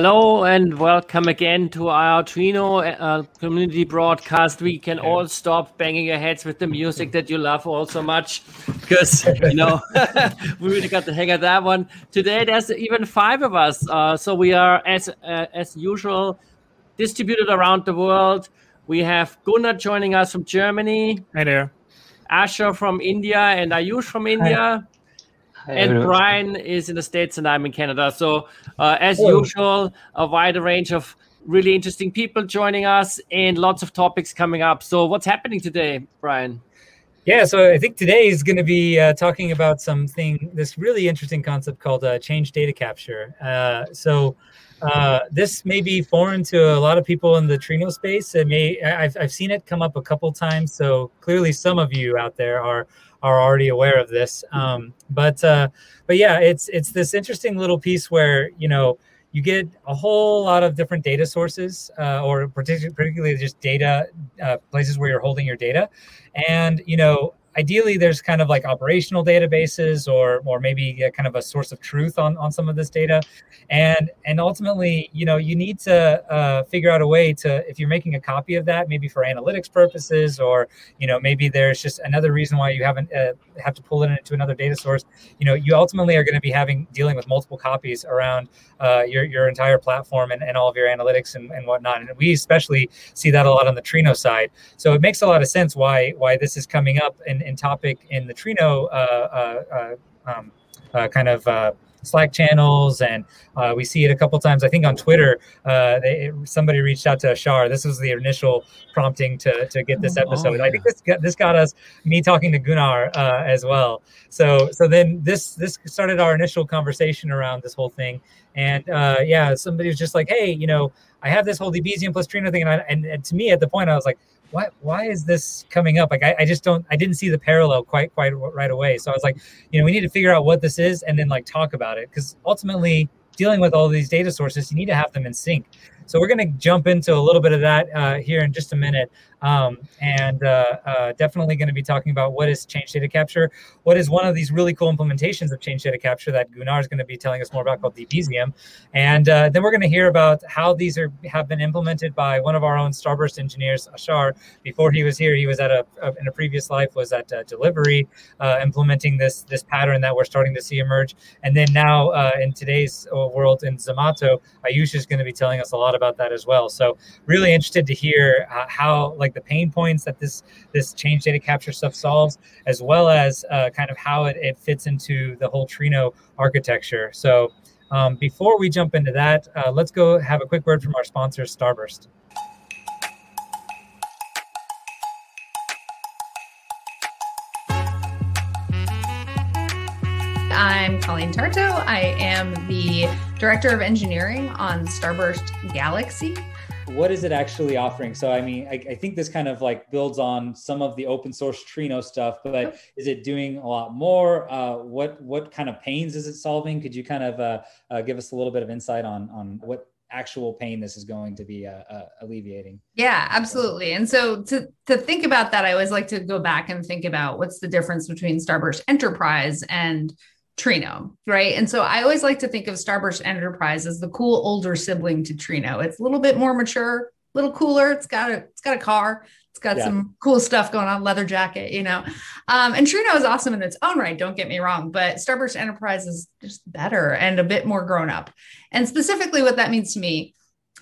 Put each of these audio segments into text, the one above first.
Hello and welcome again to our Trino uh, community broadcast. We can all stop banging your heads with the music that you love all so much because, you know, we really got the hang of that one. Today, there's even five of us. Uh, so we are, as, uh, as usual, distributed around the world. We have Gunnar joining us from Germany. Hi there. Ashhar from India and Ayush from India. Hi and Brian is in the States and I'm in Canada. So, uh, as Hello. usual, a wider range of really interesting people joining us and lots of topics coming up. So, what's happening today, Brian? Yeah, so I think today is going to be uh, talking about something, this really interesting concept called uh, change data capture. Uh, so, uh, this may be foreign to a lot of people in the Trino space. It may I've, I've seen it come up a couple times. So clearly, some of you out there are are already aware of this. Um, but uh, but yeah, it's it's this interesting little piece where you know you get a whole lot of different data sources, uh, or particularly, just data uh, places where you're holding your data, and you know ideally there's kind of like operational databases or or maybe kind of a source of truth on on some of this data. And and ultimately you know you need to uh, figure out a way to if you're making a copy of that maybe for analytics purposes or you know maybe there's just another reason why you haven't uh, have to pull it into another data source. You know you ultimately are going to be having dealing with multiple copies around uh, your your entire platform and, and all of your analytics and, and whatnot. And we especially see that a lot on the trino side. So it makes a lot of sense why why this is coming up and in, topic in the Trino uh, uh, uh, um, kind of Slack channels, and uh, we see it a couple times. I think on Twitter, uh, they, somebody reached out to Ashhar. This was the initial prompting to, to get this oh, episode. Oh, yeah. I think this got, this got us me talking to Gunnar uh, as well. So so then this this started our initial conversation around this whole thing, and yeah, somebody was just like, hey, you know, I have this whole Debezium plus Trino thing, and, I, and, and to me at the point I was like, why why is this coming up? Like I, I just don't I didn't see the parallel quite quite right away. So I was like, you know, we need to figure out what this is and then like talk about it because ultimately dealing with all these data sources, you need to have them in sync. So we're going to jump into a little bit of that uh, here in just a minute, um, and uh, uh, definitely going to be talking about what is change data capture, what is one of these really cool implementations of change data capture that Gunnar is going to be telling us more about called Debezium, and uh, then we're going to hear about how these are have been implemented by one of our own Starburst engineers, Ashhar. Before he was here, he was at a, a in a previous life was at uh, Delhivery, uh, implementing this this pattern that we're starting to see emerge, and then now in today's world in Zomato, Ayush is going to be telling us a lot about that as well. So really interested to hear uh, how like the pain points that this this change data capture stuff solves, as well as uh, kind of how it, it fits into the whole Trino architecture. So um, before we jump into that, uh, let's go have a quick word from our sponsor, Starburst. I'm Colleen Tartow. I am the Director of Engineering on Starburst Galaxy. What is it actually offering? So, I mean, I, I, think this kind of like builds on some of the open source Trino stuff, but is it doing a lot more? Uh, what what kind of pains is it solving? Could you kind of uh, uh, give us a little bit of insight on on what actual pain this is going to be uh, uh, alleviating. Yeah, absolutely. And so to to think about that, I always like to go back and think about what's the difference between Starburst Enterprise and Trino, right? And so I always like to think of Starburst Enterprise as the cool older sibling to Trino. It's a little bit more mature, a little cooler. It's got a it's got a car. It's got yeah. some cool stuff going on, leather jacket, you know. Um, and Trino is awesome in its own right. Don't get me wrong, but Starburst Enterprise is just better and a bit more grown up. And specifically, what that means to me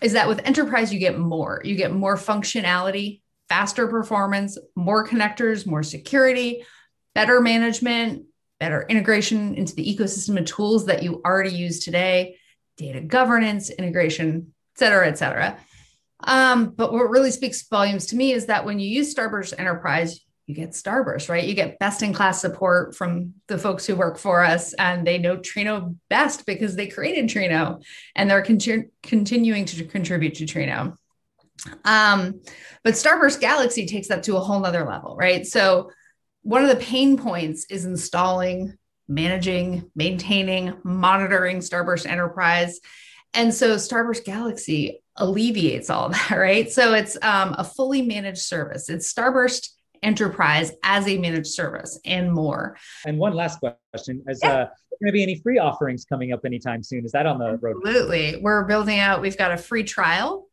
is that with Enterprise, you get more. You get more functionality, faster performance, more connectors, more security, better management, better integration into the ecosystem of tools that you already use today, data governance, integration, et cetera, et cetera. Um, but what really speaks volumes to me is that when you use Starburst Enterprise, you get Starburst, right? You get best in class support from the folks who work for us, and they know Trino best because they created Trino and they're con- continuing to contribute to Trino. Um, but Starburst Galaxy takes that to a whole nother level, right? So one of the pain points is installing, managing, maintaining, monitoring Starburst Enterprise. And so Starburst Galaxy alleviates all that, right? So it's um, a fully managed service. It's Starburst Enterprise as a managed service and more. And one last question: Is yeah. uh, going to be any free offerings coming up anytime soon? Is that on the road? Absolutely. We're building out, we've got a free trial.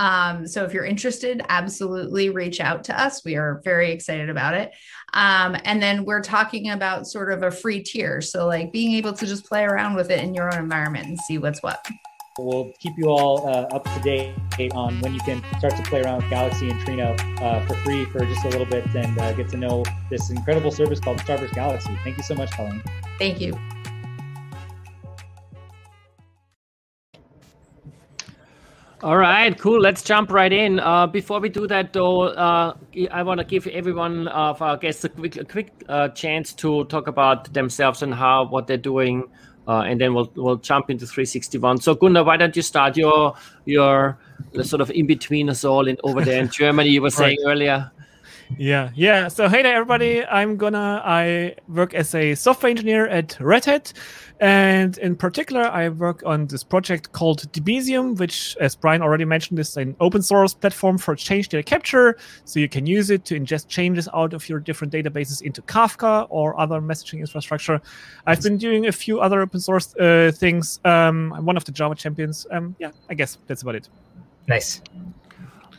Um, so if you're interested, absolutely reach out to us. We are very excited about it. Um, and then we're talking about sort of a free tier. So, like being able to just play around with it in your own environment and see what's what. We'll keep you all uh, up to date on when you can start to play around with Galaxy and Trino uh, for free for just a little bit and uh, get to know this incredible service called Starburst Galaxy. Thank you so much, Colleen. Thank you. All right, cool. Let's jump right in. Uh, before we do that, though, uh, I want to give everyone of our guests a quick, a quick uh, chance to talk about themselves and how what they're doing, uh, and then we'll we'll jump into 361. So, Gunnar, why don't you start your your sort of in between us all in over there in Germany? You were saying right. earlier. Yeah, yeah. So hey there, everybody. I'm Gunnar. I work as a software engineer at Red Hat, and in particular, I work on this project called Debezium, which, as Brian already mentioned, is an open source platform for change data capture. So you can use it to ingest changes out of your different databases into Kafka or other messaging infrastructure. I've been doing a few other open source uh, things. Um, I'm one of the Java champions. Um, yeah, I guess that's about it. Nice.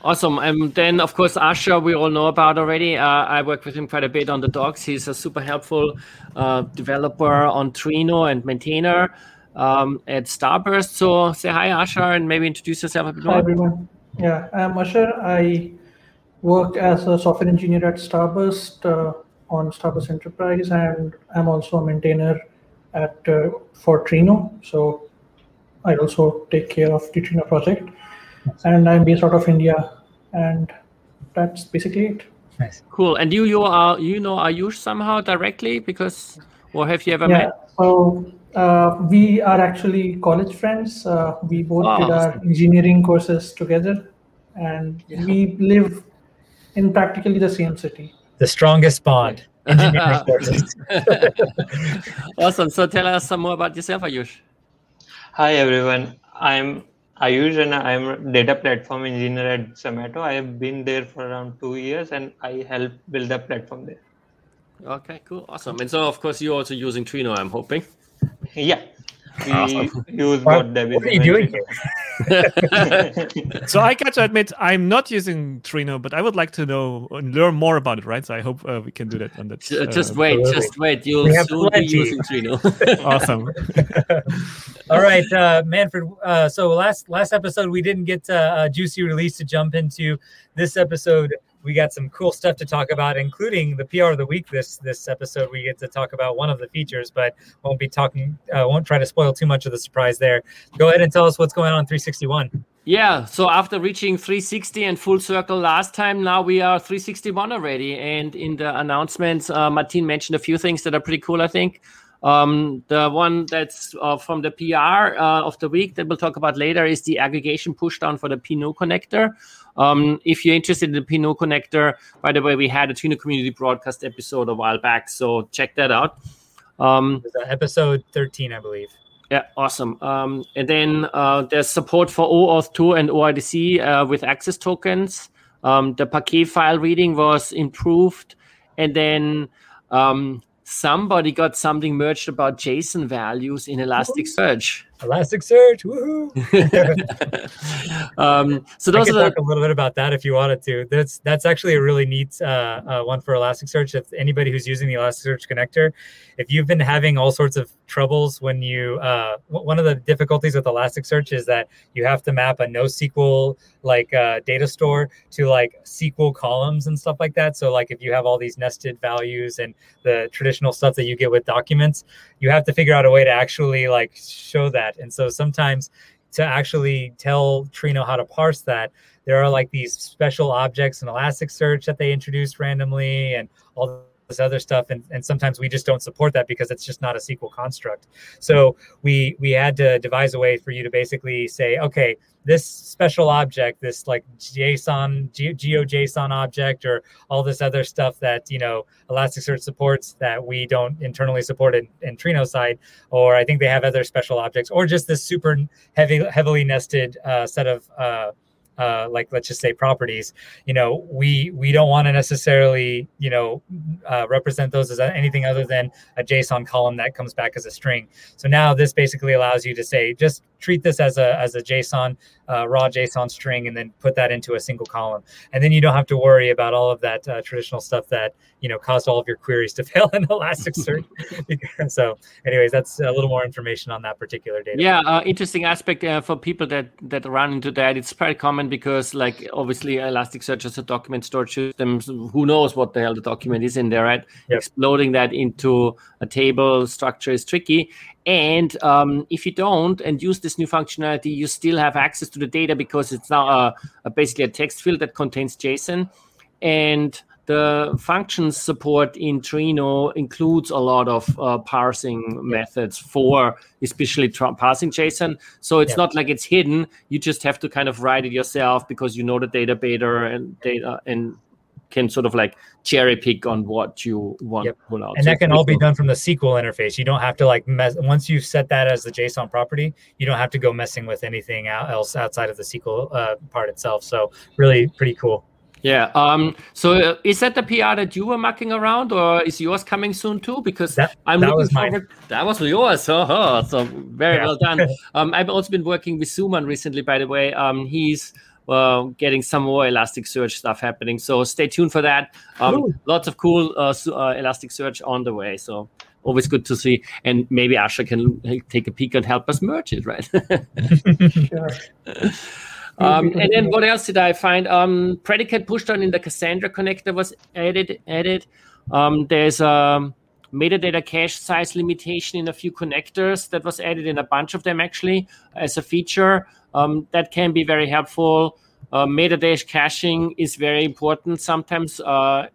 Awesome. And um, then, of course, Ashhar, we all know about already. Uh, I work with him quite a bit on the docs. He's a super helpful uh, developer on Trino and maintainer um, at Starburst. So say hi, Ashhar, and maybe introduce yourself a bit more. Hi, everyone. Yeah, I'm Ashhar. I work as a software engineer at Starburst uh, on Starburst Enterprise, and I'm also a maintainer at uh, for Trino. So I also take care of the Trino project and I'm based out of India, and that's basically it. Nice. Cool. And you, you are, you know Ayush somehow directly because, or have you ever yeah, met? So uh, we are actually college friends. Uh, we both oh, did our engineering courses together, and yeah. we live in practically the same city. The strongest bond. Engineering courses. awesome. So tell us some more about yourself, Ayush. Hi everyone. I'm Ayush and I'm data platform engineer at Zomato. I have been there for around two years and I help build the platform there. Okay, cool, awesome. And so, of course, you're also using Trino, I'm hoping. Yeah, we awesome. use what, what are you doing here? so I got to admit, I'm not using Trino, but I would like to know and learn more about it, right? So I hope uh, we can do that on that. Uh, just wait, absolutely. just wait. You'll soon plenty. be using Trino. awesome. All right, uh, Manfred. Uh, so last last episode we didn't get uh, a juicy release to jump into. This episode we got some cool stuff to talk about, including the PR of the week. This this episode, we get to talk about one of the features, but won't be talking. Uh, won't try to spoil too much of the surprise there. Go ahead and tell us what's going on 361. Yeah, so after reaching 360 and full circle last time, now we are 361 already. And in the announcements, uh, Martin mentioned a few things that are pretty cool, I think. Um, the one that's uh, from the PR uh, of the week that we'll talk about later is the aggregation pushdown for the Pinot connector. Um, if you're interested in the Pinot connector, by the way, we had a Trino community broadcast episode a while back, so check that out. Um, episode 13, I believe. Yeah, awesome. Um, and then uh, there's support for OAuth 2 and OIDC uh, with access tokens. Um, the Parquet file reading was improved. And then um, somebody got something merged about JSON values in Elasticsearch. Elasticsearch, woohoo! um, so those I are the... talk a little bit about that if you wanted to. That's that's actually a really neat uh, uh, one for Elasticsearch. If anybody who's using the Elasticsearch connector, if you've been having all sorts of troubles when you, uh, one of the difficulties with Elasticsearch is that you have to map a NoSQL like uh, data store to like SQL columns and stuff like that. So like if you have all these nested values and the traditional stuff that you get with documents, you have to figure out a way to actually like show that. And so sometimes to actually tell Trino how to parse that, there are like these special objects in Elasticsearch that they introduced randomly and all this other stuff and, and sometimes we just don't support that because it's just not a SQL construct. So we we had to devise a way for you to basically say, okay, this special object, this like JSON, GeoJSON object, or all this other stuff that you know Elasticsearch supports that we don't internally support in, in Trino side, or I think they have other special objects, or just this super heavy, heavily nested uh, set of uh, uh, like let's just say properties, you know, we we don't want to necessarily you know uh, represent those as anything other than a JSON column that comes back as a string. So now this basically allows you to say just treat this as a as a JSON uh, raw JSON string and then put that into a single column, and then you don't have to worry about all of that uh, traditional stuff that you know caused all of your queries to fail in Elasticsearch. so, anyways, that's a little more information on that particular data. Yeah, uh, interesting aspect uh, for people that that run into that. It's very common because, like, obviously, Elasticsearch is a document storage system. Who knows what the hell the document is in there, right? Yep. Exploding that into a table structure is tricky. And um, if you don't and use this new functionality, you still have access to the data because it's now a, a basically a text field that contains JSON. And the functions support in Trino includes a lot of uh, parsing methods for especially tra- parsing JSON. So it's yeah. not like it's hidden. You just have to kind of write it yourself because you know the data better and data and can sort of like cherry pick on what you want yep. to pull out. And so that can all be done from the SQL interface. You don't have to like mess once you've set that as the JSON property, you don't have to go messing with anything else outside of the SQL uh, part itself. So really pretty cool. Yeah. Um, so uh, is that the PR that you were mucking around, or is yours coming soon too? Because that, I'm that looking forward. Mine. That was yours. Oh, so very yeah. well done. um, I've also been working with Suman recently, by the way. Um, he's uh, getting some more Elasticsearch stuff happening. So stay tuned for that. Um, lots of cool uh, uh, Elasticsearch on the way. So always good to see. And maybe Ashhar can take a peek and help us merge it, right? sure. Um, and then what else did I find? Um, predicate pushdown in the Cassandra connector was added. Added. Um, there's a metadata cache size limitation in a few connectors that was added in a bunch of them actually as a feature. Um, that can be very helpful. Uh, metadata caching is very important sometimes uh,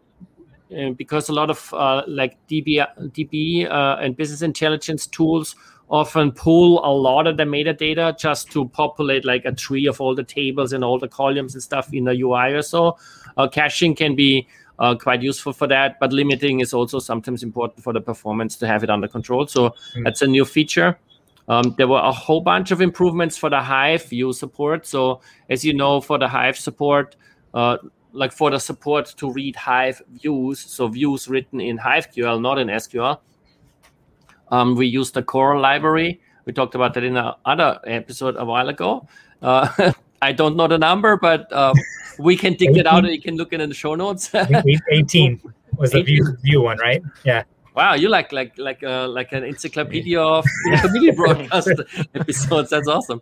because a lot of uh, like DB, DB uh, and business intelligence tools often pull a lot of the metadata just to populate like a tree of all the tables and all the columns and stuff in a UI or so. Uh, caching can be uh, quite useful for that, but limiting is also sometimes important for the performance to have it under control. So mm. that's a new feature. Um, there were a whole bunch of improvements for the Hive view support. So as you know, for the Hive support, uh, like for the support to read Hive views, so views written in HiveQL, not in SQL, um, we use the Coral library. We talked about that in another episode a while ago. Uh, I don't know the number, but um, we can dig 18? it out and you can look it in the show notes. 18 was the view, view one, right? Yeah. Wow, you like like like uh, like an encyclopedia of community broadcast episodes. That's awesome.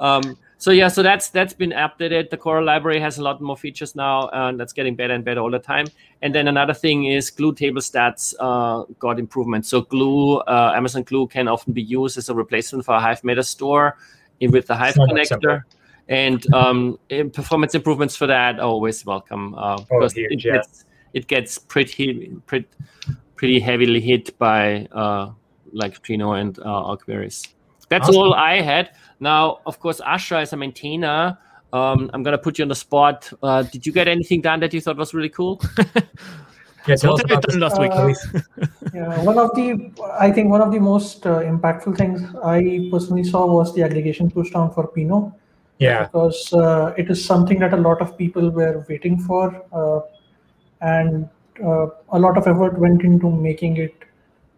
Um, so yeah, so that's that's been updated. The Coral library has a lot more features now, and that's getting better and better all the time. And then another thing is Glue table stats uh, got improvements. So Glue, uh, Amazon Glue can often be used as a replacement for a Hive Meta Store in, with the Hive connector. And um, performance improvements for that are always welcome uh, oh, because huge, it, yeah. gets, it gets pretty pretty pretty heavily hit by uh, like Trino and uh, queries. That's awesome. all I had. Now, of course, Ashhar as a maintainer, um, I'm gonna put you on the spot. Uh, did you get anything done that you thought was really cool? yes, what have you done last week, uh, yeah, one of the I think one of the most uh, impactful things I personally saw was the aggregation pushdown for Pinot. Yeah, because uh, it is something that a lot of people were waiting for, uh, and uh, a lot of effort went into making it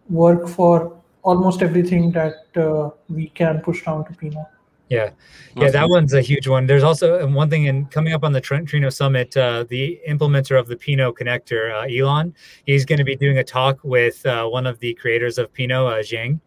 work for almost everything that uh, we can push down to Pinot. Yeah, yeah, that one's a huge one. There's also um, one thing in coming up on the Trino Summit, uh, the implementer of the Pinot connector, uh, Elon, he's going to be doing a talk with uh, one of the creators of Pinot, uh, Xiang,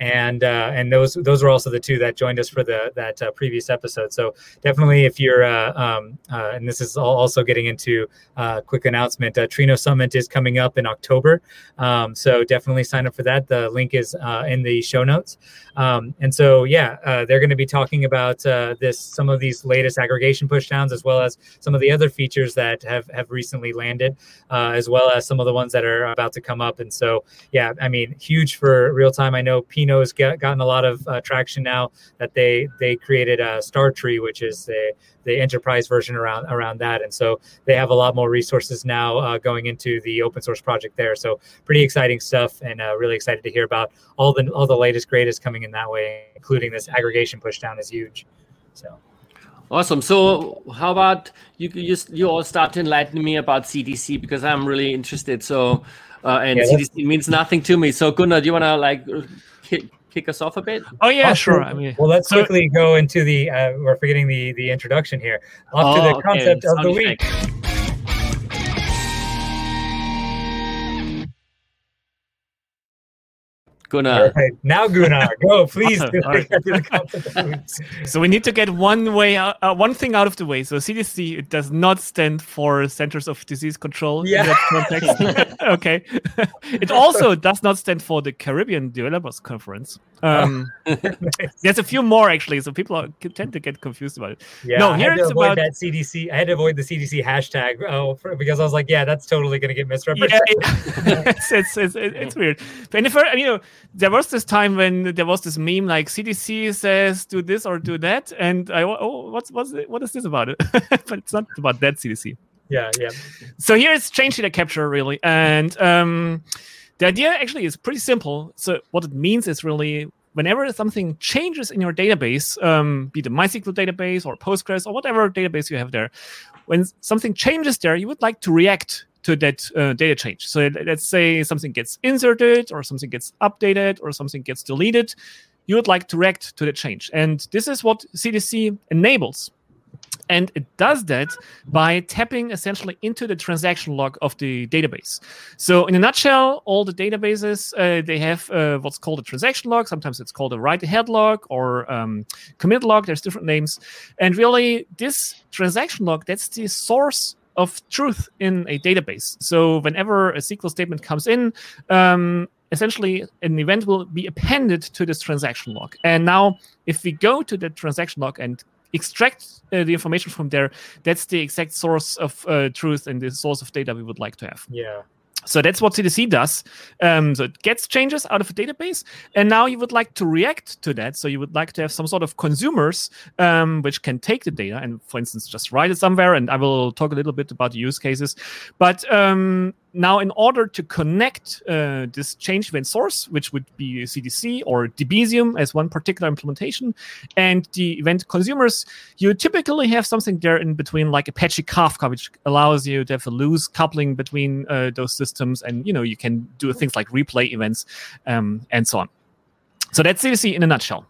and uh, and those those were also the two that joined us for the that uh, previous episode. So definitely, if you're uh, um, uh, and this is also getting into uh, quick announcement, uh, Trino Summit is coming up in October. Um, so definitely sign up for that. The link is in the show notes. Um, and so yeah, they're going to be talking about this some of these latest aggregation pushdowns as well as some of the other features that have have recently landed, as well as some of the ones that are about to come up. And so yeah, I mean, huge for real time. I know Pinot has get, gotten a lot of uh, traction now that they they created a StarTree, which is the the enterprise version around around that, and so they have a lot more resources now uh, going into the open source project there. So pretty exciting stuff, and uh, really excited to hear about all the all the latest greatest coming in that way, including this aggregation pushdown is huge. So. Awesome. So, how about you? You, you all start to enlighten me about CDC because I'm really interested. So, uh, and yeah, CDC means nothing to me. So, Gunnar, do you want to like kick, kick us off a bit? Oh yeah, sure. I mean, well, let's so, quickly go into the. Uh, we're forgetting the the introduction here. Off oh, to the oh, concept okay. of the week. Gunnar. Right. Now, Gunnar, go please. so we need to get one way, out, uh, one thing out of the way. So CDC it does not stand for Centers of Disease Control yeah. in that context. okay. it also does not stand for the Caribbean Developers Conference. Um, there's a few more actually, so people are, tend to get confused about it. Yeah, no, here it's about that CDC. I had to avoid the CDC hashtag oh, for, because I was like, yeah, that's totally going to get misrepresented. Yeah, it's, it's, it's, it's, weird. And if you know, there was this time when there was this meme like CDC says do this or do that, and I oh what's what's it, what is this about it? but it's not about that CDC. Yeah, yeah. So here it's change data capture really, and um, the idea actually is pretty simple. So what it means is really whenever something changes in your database, um, be the MySQL database or Postgres or whatever database you have there, when something changes there, you would like to react to that uh, data change. So let's say something gets inserted or something gets updated or something gets deleted. You would like to react to the change. And this is what CDC enables. And it does that by tapping essentially into the transaction log of the database. So, in a nutshell, all the databases uh, they have uh, what's called a transaction log. Sometimes it's called a write ahead log or um, commit log. There's different names. And really, this transaction log that's the source of truth in a database. So whenever a SQL statement comes in, um, essentially an event will be appended to this transaction log. And now, if we go to the transaction log and extract uh, the information from there, that's the exact source of uh, truth and the source of data we would like to have. Yeah. So that's what CDC does. Um, so it gets changes out of a database, and now you would like to react to that. So you would like to have some sort of consumers um, which can take the data and, for instance, just write it somewhere. And I will talk a little bit about the use cases. But um, now, in order to connect uh, this change event source, which would be CDC or Debezium as one particular implementation, and the event consumers, you typically have something there in between, like Apache Kafka, which allows you to have a loose coupling between uh, those systems, and you know you can do things like replay events um, and so on. So that's CDC in a nutshell.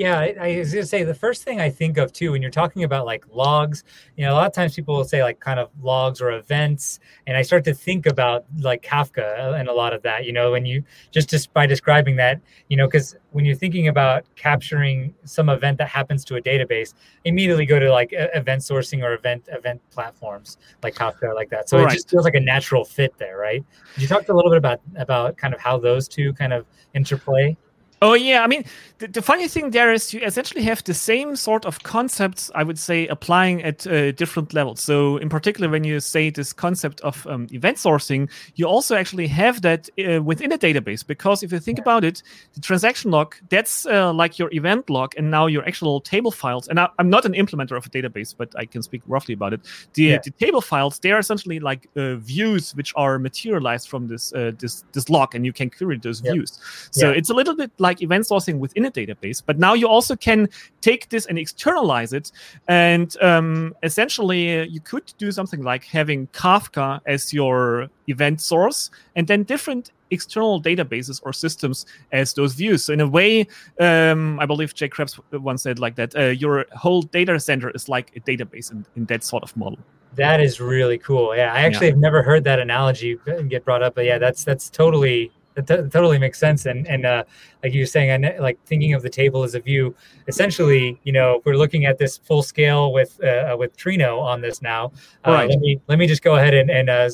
Yeah, I, I, was gonna say the first thing I think of too when you're talking about like logs, you know, a lot of times people will say like kind of logs or events, and I start to think about like Kafka uh, and a lot of that. You know, when you just just by describing that, you know, because when you're thinking about capturing some event that happens to a database, immediately go to like event sourcing or event event platforms like Kafka, or like that. So right. it just feels like a natural fit there, right? Could you talked a little bit about about kind of how those two kind of interplay? Oh yeah, I mean the, the, funny thing there is you essentially have the same sort of concepts I would say applying at uh, different levels. So in particular, when you say this concept of um, event sourcing, you also actually have that uh, within a database because if you think about it, the transaction log that's uh, like your event log and now your actual table files. And I, am not an implementer of a database, but I can speak roughly about it. The, yeah. the table files they are essentially like uh, views which are materialized from this uh, this this log, and you can query those views. So yeah. it's a little bit like like event sourcing within a database. But now you also can take this and externalize it. And um, essentially, you could do something like having Kafka as your event source and then different external databases or systems as those views. So in a way, um, I believe Jay Kreps once said like that, uh, your whole data center is like a database in, in that sort of model. That is really cool. Yeah, I actually yeah. have never heard that analogy get brought up, but yeah, that's that's totally it t- totally makes sense. And and uh, like you were saying, I like thinking of the table as a view. Essentially, you know, if we're looking at this full scale with uh, with Trino on this now, uh, right. let me let me just go ahead and and uh,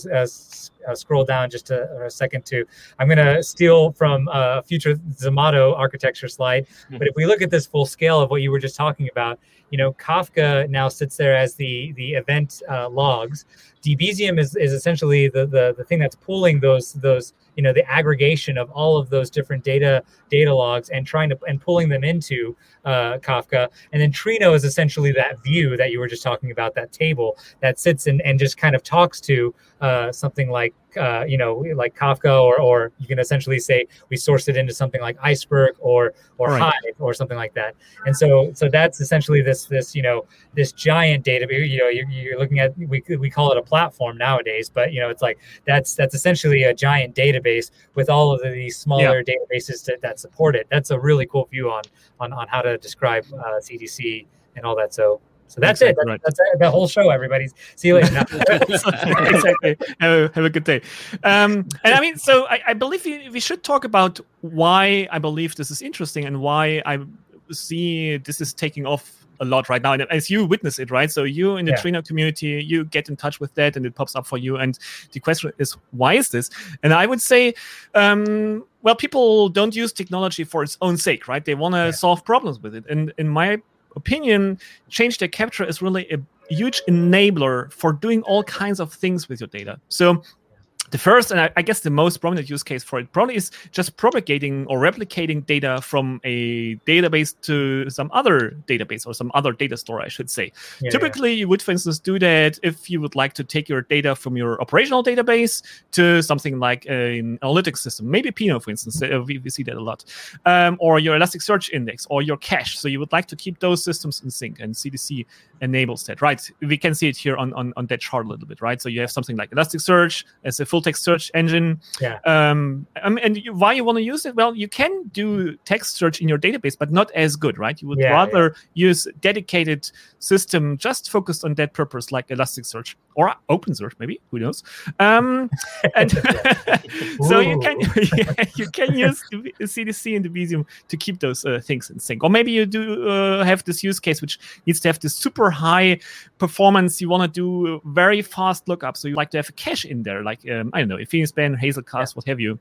uh, uh, scroll down just a, a second to. I'm going to steal from a future Zomato architecture slide. Mm-hmm. But if we look at this full scale of what you were just talking about, you know, Kafka now sits there as the the event logs. Debezium is, is essentially the, the the thing that's pulling those those you know the aggregation of all of those different data data logs and trying to and pulling them into uh, Kafka. And then Trino is essentially that view that you were just talking about, that table that sits and, and just kind of talks to uh, something like uh, you know like Kafka, or or you can essentially say we source it into something like Iceberg or or right. Hive or something like that. And so so that's essentially this this you know this giant database. You know you're, you're looking at we we call it a platform nowadays, but you know it's like that's that's essentially a giant database with all of these smaller yeah. databases that, that support it. That's a really cool view on on on how to describe uh, CDC and all that. So so that's exactly it. That's, right. that's it. The whole show, everybody. See you later. exactly. Have a, have a, good day. Um, and I mean, so I, I believe we, we should talk about why I believe this is interesting and why I see this is taking off a lot right now and as you witness it right so you in the yeah. Trino community you get in touch with that and it pops up for you and the question is why is this and i would say um, well people don't use technology for its own sake right they want to yeah. solve problems with it and in my opinion, change data capture is really a huge enabler for doing all kinds of things with your data. So the first and I, I, guess the most prominent use case for it probably is just propagating or replicating data from a database to some other database or some other data store i should say. Yeah, typically yeah. you would for instance do that if you would like to take your data from your operational database to something like an analytics system maybe Pinot for instance uh, we, we, see that a lot um, or your elasticsearch index or your cache. So you would like to keep those systems in sync and cdc enables that right? We can see it here on, on, on that chart a little bit right? So you have something like elasticsearch as a full text search engine. Yeah. Um, and you, why you want to use it? Well, you can do text search in your database, but not as good, right? You would yeah, rather yeah. use dedicated system just focused on that purpose, like Elasticsearch or OpenSearch, maybe. Who knows? Um, and so you can yeah, you can use CDC and Debezium to keep those uh, things in sync. Or maybe you do uh, have this use case which needs to have this super high performance. You want to do very fast lookup, so you like to have a cache in there, like um, I don't know, Infinispan, Hazelcast, yeah. what have you.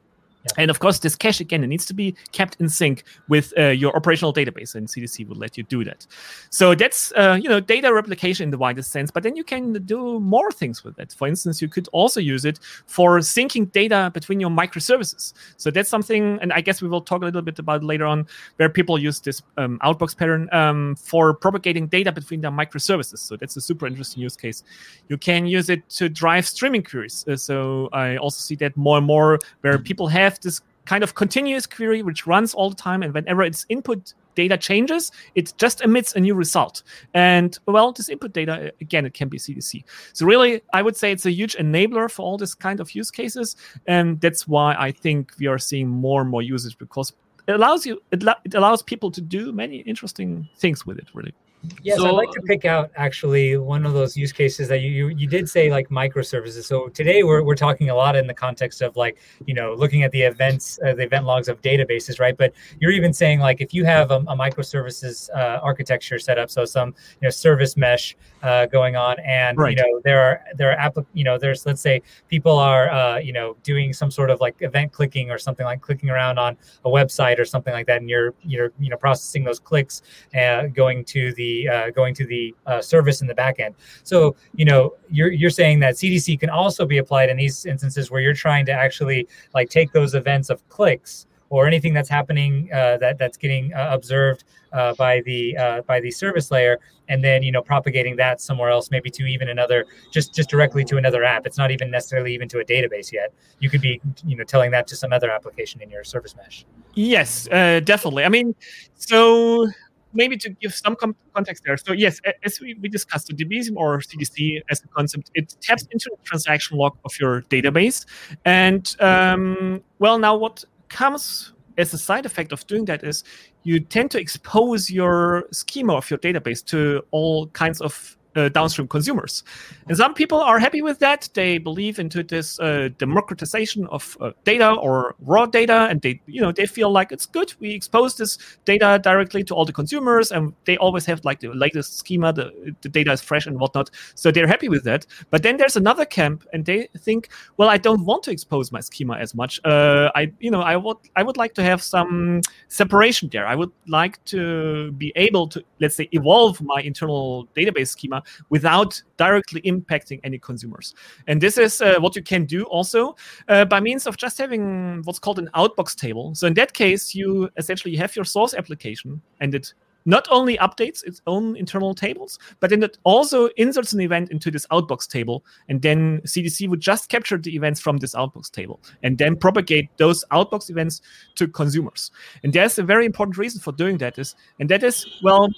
And of course, this cache again, it needs to be kept in sync with uh, your operational database, and CDC will let you do that. So that's uh, you know data replication in the widest sense. But then you can do more things with it. For instance, you could also use it for syncing data between your microservices. So that's something, and I guess we will talk a little bit about later on, where people use this um, outbox pattern um, for propagating data between their microservices. So that's a super interesting use case. You can use it to drive streaming queries. Uh, so I also see that more and more where people have have this kind of continuous query which runs all the time and whenever its input data changes it just emits a new result. And well this input data uh, again it can be cdc so really i would say it's a huge enabler for all this kind of use cases and that's why i think we are seeing more and more usage because it allows you it, it allows people to do many interesting things with it really Yes, so, I'd like to pick out actually one of those use cases that you, you, you did say like microservices. So today we're we're talking a lot in the context of like you know looking at the events, uh, the event logs of databases, right? But you're even saying like if you have a, a microservices uh, architecture set up, so some you know service mesh uh, going on, and right. you know there are there are app you know there's let's say people are uh, you know doing some sort of like event clicking or something like clicking around on a website or something like that, and you're you're you know processing those clicks and going to the uh, going to the uh, service in the backend. So you know you're you're saying that CDC can also be applied in these instances where you're trying to actually like take those events of clicks or anything that's happening uh, that that's getting uh, observed uh, by the uh, by the service layer, and then you know propagating that somewhere else, maybe to even another, just just directly to another app. It's not even necessarily even to a database yet. You could be you know telling that to some other application in your service mesh. Yes, uh, definitely. I mean, so maybe to give some context there. So yes, as we, we discussed, the Debezium or CDC as a concept, it taps into the transaction log of your database. And um, well, now what comes as a side effect of doing that is you tend to expose your schema of your database to all kinds of uh, downstream consumers. And some people are happy with that. They believe into this uh, democratization of uh, data or raw data, and they, you know, they feel like it's good. We expose this data directly to all the consumers, and they always have like the latest schema. The, the data is fresh and whatnot, so they're happy with that. But then there's another camp, and they think, well, I don't want to expose my schema as much. Uh, I, you know, I would, I would like to have some separation there. I would like to be able to, let's say, evolve my internal database schema without directly impacting any consumers. And this is uh, what you can do also uh, by means of just having what's called an outbox table. So in that case, you essentially have your source application and it not only updates its own internal tables, but then it also inserts an event into this outbox table. And then CDC would just capture the events from this outbox table and then propagate those outbox events to consumers. And there's a very important reason for doing that is, and that is, well,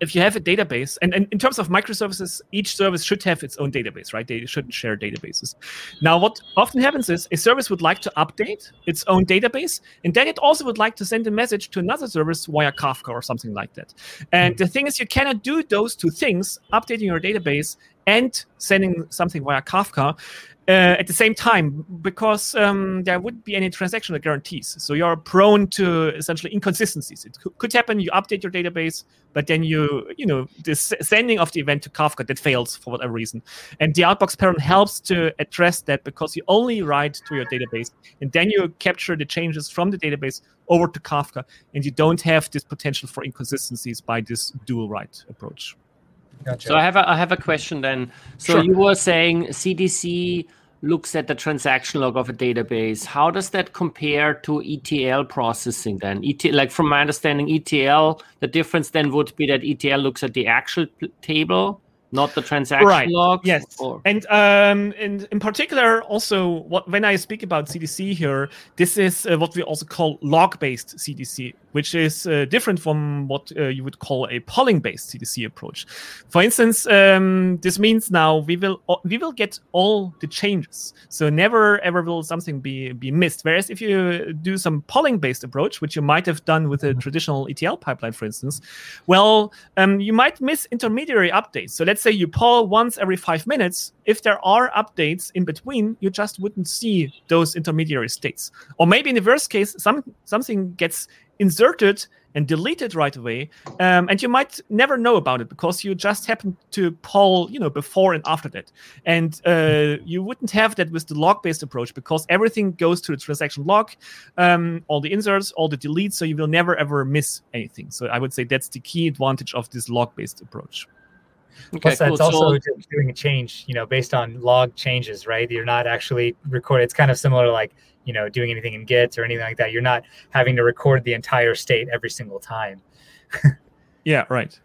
if you have a database, and, and in terms of microservices, each service should have its own database, right? They shouldn't share databases. Now, what often happens is a service would like to update its own database, and then it also would like to send a message to another service via Kafka or something like that. And hmm. the thing is, you cannot do those two things, updating your database and sending something via Kafka, uh, at the same time because um, there wouldn't be any transactional guarantees. So you're prone to essentially inconsistencies. It could happen you update your database, but then you, you know, the sending of the event to Kafka that fails for whatever reason. And the outbox pattern helps to address that because you only write to your database and then you capture the changes from the database over to Kafka, and you don't have this potential for inconsistencies by this dual write approach. Gotcha. So I have a, I have a question then. So sure. you were saying CDC looks at the transaction log of a database. How does that compare to ETL processing then? ETL, like from my understanding, ETL, the difference then would be that ETL looks at the actual table not the transaction right. log. Yes, or? and um, and in particular, also what when I speak about CDC here, this is uh, what we also call log-based CDC, which is uh, different from what uh, you would call a polling-based CDC approach. For instance, um, this means now we will uh, we will get all the changes, so never ever will something be be missed. Whereas if you do some polling-based approach, which you might have done with a mm-hmm. traditional ETL pipeline, for instance, well, um, you might miss intermediary updates. So let's let's say you poll once every five minutes, if there are updates in between, you just wouldn't see those intermediary states. Or maybe in the worst case, some something gets inserted and deleted right away, um, and you might never know about it because you just happen to poll, you know, before and after that. And uh, you wouldn't have that with the log-based approach because everything goes to the transaction log, um, all the inserts, all the deletes, so you will never ever miss anything. So I would say that's the key advantage of this log-based approach. Okay, Plus, that's cool. also so, doing a change, you know, based on log changes, right? You're not actually recording. It's kind of similar to like, you know, doing anything in Git or anything like that. You're not having to record the entire state every single time. yeah, right.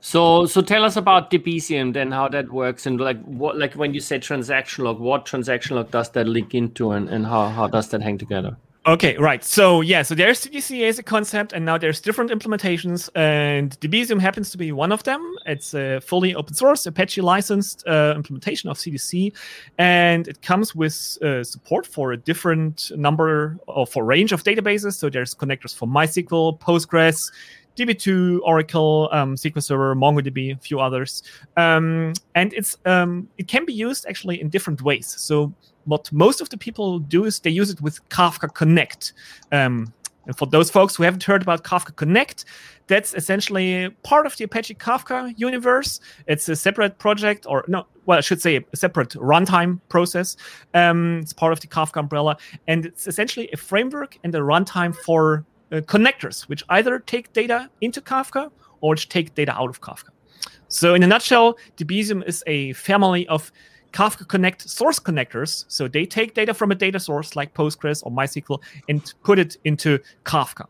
So, so tell us about Debezium then, how that works, and like what, like when you say transaction log, what transaction log does that link into, and, and how, how does that hang together? Okay, right. So yeah, so there's CDC as a concept, and now there's different implementations, and Debezium happens to be one of them. It's a fully open source, Apache licensed uh, implementation of CDC, and it comes with uh, support for a different number or for range of databases. So there's connectors for MySQL, Postgres, DB2, Oracle, um, SQL Server, MongoDB, a few others, um, and it's um, it can be used actually in different ways. So what most of the people do is they use it with Kafka Connect. Um, and for those folks who haven't heard about Kafka Connect, that's essentially part of the Apache Kafka universe. It's a separate project, or no, well, I should say a separate runtime process. Um, it's part of the Kafka umbrella, and it's essentially a framework and a runtime for uh, connectors, which either take data into Kafka or take data out of Kafka. So, in a nutshell, Debezium is a family of Kafka Connect source connectors. So they take data from a data source like Postgres or MySQL and put it into Kafka.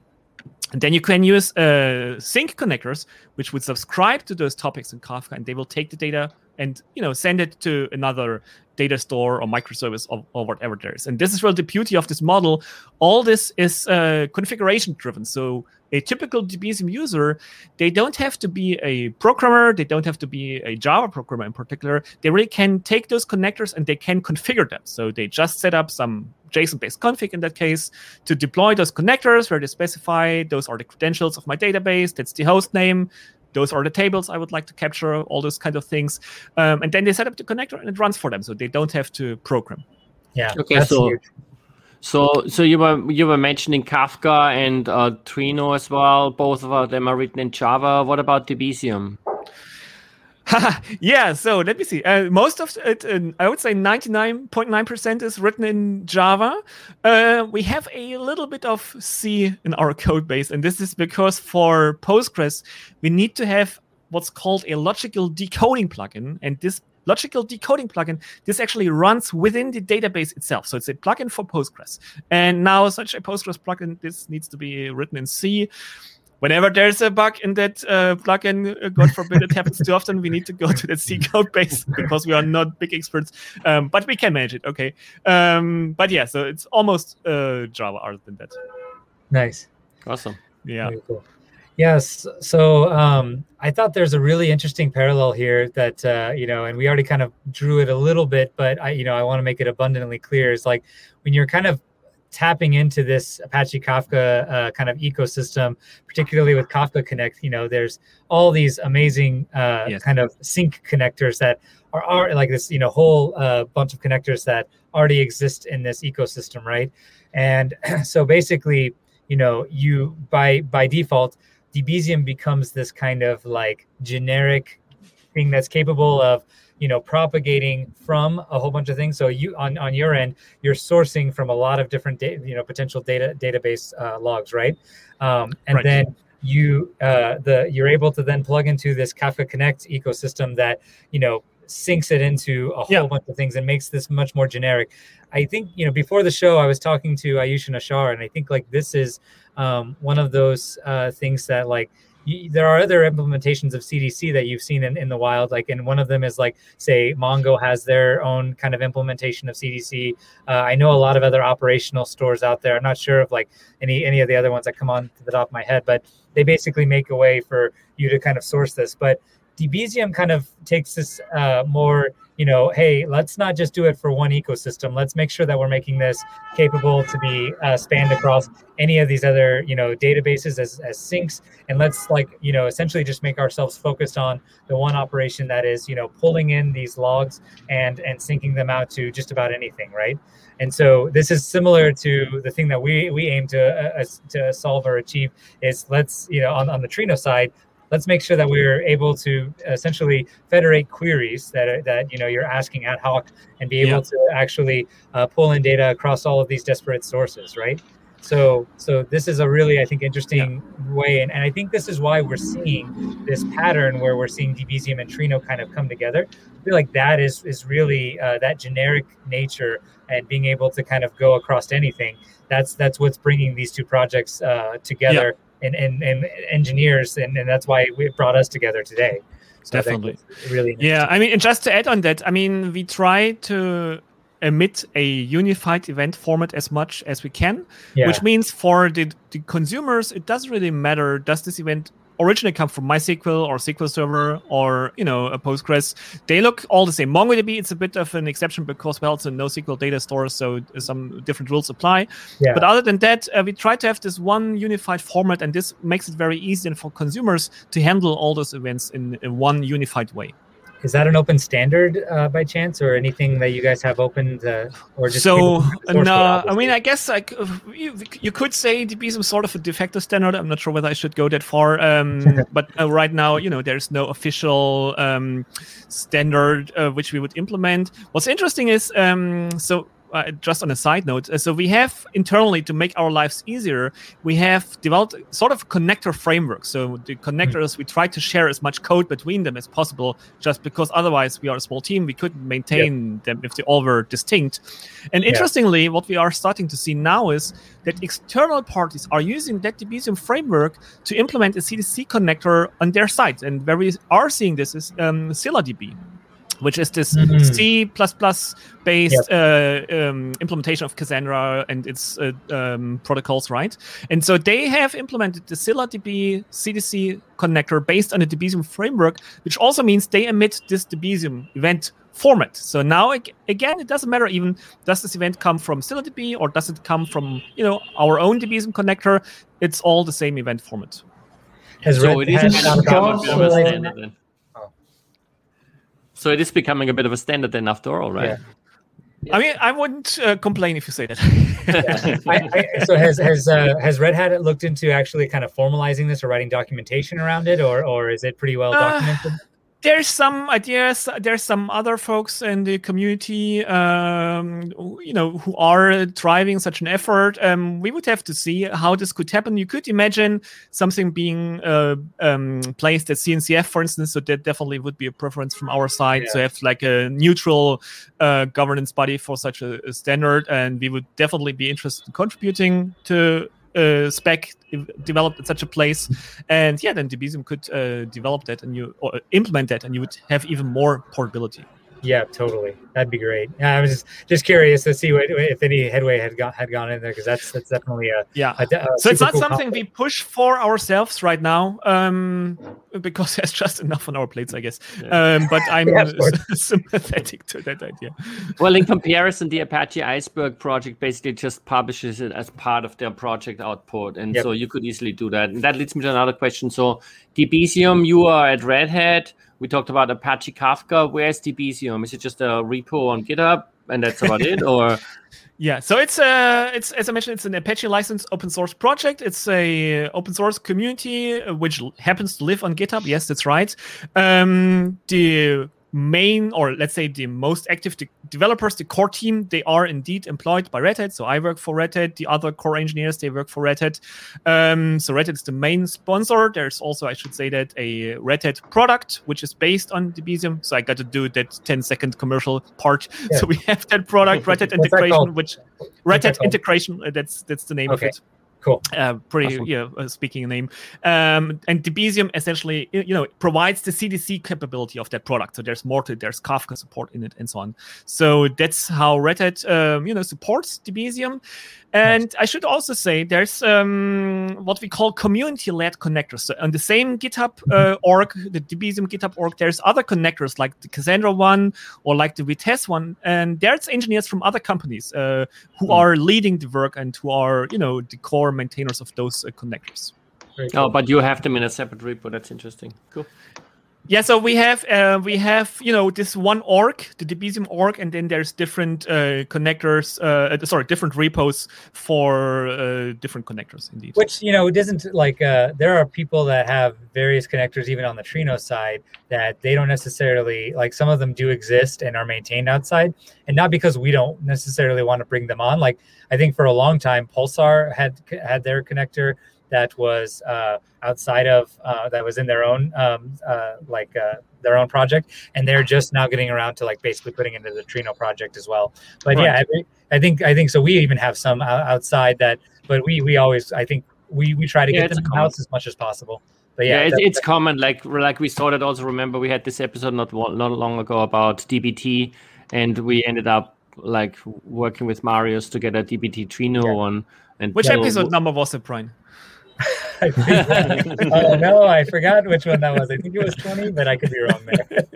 And then you can use uh, sink connectors, which would subscribe to those topics in Kafka, and they will take the data and you know send it to another data store or microservice or, or whatever there is. And this is really the beauty of this model. All this is uh, configuration driven. So a typical Debezium user, they don't have to be a programmer, they don't have to be a Java programmer in particular. They really can take those connectors and they can configure them. So they just set up some JSON-based config in that case to deploy those connectors where they specify those are the credentials of my database, that's the host name, those are the tables I would like to capture, all those kind of things. Um, and then they set up the connector and it runs for them, so they don't have to program. Yeah. Okay. So, huge. So, so you were you were mentioning Kafka and uh, Trino as well. Both of them are written in Java. What about Debezium? yeah, so let me see. Uh, most of it, uh, I would say 99.9% is written in Java. Uh, we have a little bit of C in our code base, and this is because for Postgres, we need to have what's called a logical decoding plugin. And this logical decoding plugin, this actually runs within the database itself. So it's a plugin for Postgres. And now, such a Postgres plugin, this needs to be written in C. whenever there's a bug in that uh, plugin, uh, God forbid it happens too often, we need to go to the C code base because we are not big experts, um, but we can manage it. Okay, um, but yeah, so it's almost uh, Java other than that. Nice. Awesome. Yeah. Very cool. Yes. So um, I thought there's a really interesting parallel here that uh, you know, and we already kind of drew it a little bit, but I, you know, I want to make it abundantly clear. Is like when you're kind of tapping into this Apache Kafka uh, kind of ecosystem, particularly with Kafka Connect. You know, there's all these amazing uh, Yes. kind of sync connectors that are, are like this, you know, whole uh, bunch of connectors that already exist in this ecosystem, right? And so basically, you know, you by by default, Debezium becomes this kind of like generic thing that's capable of you know propagating from a whole bunch of things so you on on your end you're sourcing from a lot of different data you know potential data database uh, logs right um, and Right. then you uh, the you're able to then plug into this kafka connect ecosystem that you know syncs it into a whole Yeah. bunch of things and makes this much more generic i think you know before the show i was talking to ayush and Ashhar and i think like this is um, one of those uh, things that like y- there are other implementations of CDC that you've seen in, in the wild. Like, and one of them is like, say, Mongo has their own kind of implementation of CDC. Uh, I know a lot of other operational stores out there. I'm not sure of like any any of the other ones that come on to the top of my head, but they basically make a way for you to kind of source this. But Debezium kind of takes this uh, more, you know, hey, let's not just do it for one ecosystem. Let's make sure that we're making this capable to be uh, spanned across any of these other, you know, databases as, as syncs. And let's like, you know, essentially just make ourselves focused on the one operation that is, you know, pulling in these logs and and syncing them out to just about anything, right? And so this is similar to the thing that we we aim to uh, to solve or achieve is let's you know on, on the Trino side let's make sure that we're able to essentially federate queries that are, that you know you're asking ad hoc and be able Yeah. to actually uh, pull in data across all of these disparate sources right? So so this is a really i think interesting way and, and i think this is why we're seeing this pattern where we're seeing Debezium and trino kind of come together. I feel like that is is really uh, that generic nature and being able to kind of go across anything that's that's what's bringing these two projects uh, together and, and, and engineers and, and that's why it brought us together today so Definitely. really Yeah, I mean, and just to add on that, I mean, we try to emit a unified event format as much as we can, yeah. which means for the, the consumers, it doesn't really matter. Does this event originally come from MySQL or SQL Server or you know a Postgres? They look all the same. MongoDB it's a bit of an exception because well, it's a NoSQL data store, so some different rules apply. yeah. But other than that, uh, we try to have this one unified format, and this makes it very easy and for consumers to handle all those events in, in one unified way. Is that an open standard uh, by chance or anything that you guys have opened uh, or just so can no, I mean, I guess like uh, you, you could say DB be some sort of a de facto standard. I'm not sure whether I should go that far. Um, but uh, right now, you know, there's no official um, standard uh, which we would implement. What's interesting is um, so. Uh, just on a side note, uh, so we have internally to make our lives easier. We have developed sort of connector framework. So the connectors we try to share as much code between them as possible, just because otherwise we are a small team. We couldn't maintain them if they all were distinct. And Yeah. interestingly, what we are starting to see now is that external parties are using that Debezium framework to implement a CDC connector on their site. And where we are seeing this is um, ScyllaDB, which is this Mhm. C++ based uh, um, implementation of Cassandra and its uh, um, protocols, right? And so they have implemented the ScyllaDB CDC connector based on the Debezium framework, which also means they emit this Debezium event format. So now again, it doesn't matter even does this event come from ScyllaDB or does it come from you know our own Debezium connector? It's all the same event format. Has So Red it is Hat So it is becoming a bit of a standard then after all, right? Yeah, I mean, I wouldn't uh, complain if you say that. I, I, so has has uh, has Red Hat looked into actually kind of formalizing this or writing documentation around it, or or is it pretty well Uh, documented? There's some ideas there's some other folks in the community um, who- you know who are driving such an effort. Um, we would have to see how this could happen. You could imagine something being uh, um, placed at cncf for instance so that definitely would be a preference from our side to have like a neutral uh, governance body for such a, a standard and we would definitely be interested in contributing to uh, spec developed at such a place, and yeah, then Debezium could uh, develop that and you or implement that, and you would have even more portability. Yeah, totally. That'd be great. Yeah, I was just, just curious to see what, if any headway had got had gone in there because that's that's definitely a yeah. A, a so it's not cool something we push for ourselves right now, um, because there's just enough on our plates, I guess. Yeah. Um, but I'm Yeah, sympathetic to that idea. Well, in comparison, the Apache Iceberg project basically just publishes it as part of their project output. And Yep. so you could easily do that. And that leads me to another question. So, Debezium, you are at Red Hat. We talked about Apache Kafka. Where's Debezium? Is it just a repo on GitHub and that's about it? Or Yeah, so it's uh it's as I mentioned, it's an Apache licensed open source project. It's a open source community uh, which happens to live on GitHub. Yes, that's right. Um, the main or let's say the most active de- developers, the core team, they are indeed employed by Red Hat. So I work for Red Hat. The other core engineers they work for Red Hat. Um, so Red Hat is the main sponsor. There's also I should say that a Red Hat product which is based on Debezium. So I got to do that 10 second commercial part. Yeah. So we have that product, Red Hat What's integration, which Red Hat integration. uh, That's that's the name Okay. of it. Cool. Uh, pretty yeah, uh, speaking name. Um, and Debezium essentially, you know, provides the CDC capability of that product. So there's more to it. There's Kafka support in it and so on. So that's how Red Hat, um, you know, supports Debezium. And I should also say there's um, what we call community-led connectors. So on the same GitHub uh, org, the Debezium GitHub org, there's other connectors like the Cassandra one or like the Vitess one, and there's engineers from other companies uh, who Hmm. are leading the work and who are, you know, the core maintainers of those uh, connectors. Very oh, but you have them in a separate repo. That's interesting. Cool. Yeah, so we have uh, we have you know this one org, the Debezium org, and then there's different uh, connectors, uh, uh, sorry, different repos for uh, different connectors. Indeed. Which you know, it doesn't like uh, there are people that have various connectors even on the Trino side that they don't necessarily like. Some of them do exist and are maintained outside, and not because we don't necessarily want to bring them on. Like I think for a long time, Pulsar had had their connector that was uh, outside of uh, that was in their own um, uh, like uh, their own project, and they're just now getting around to like basically putting into the Trino project as well. But yeah, I think, I think I think so. We even have some outside that, but we we always I think we we try to Yeah, get them a in house as much as possible. But Yeah, yeah, it's, it's common. Like like we started also. Remember, we had this episode not not long ago about DBT, and we ended up like working with Marius to get a DBT Trino Yeah. one. And Which so- episode number was it, Brian? Oh no, I forgot which one that was. I think it was twenty, but I could be wrong there.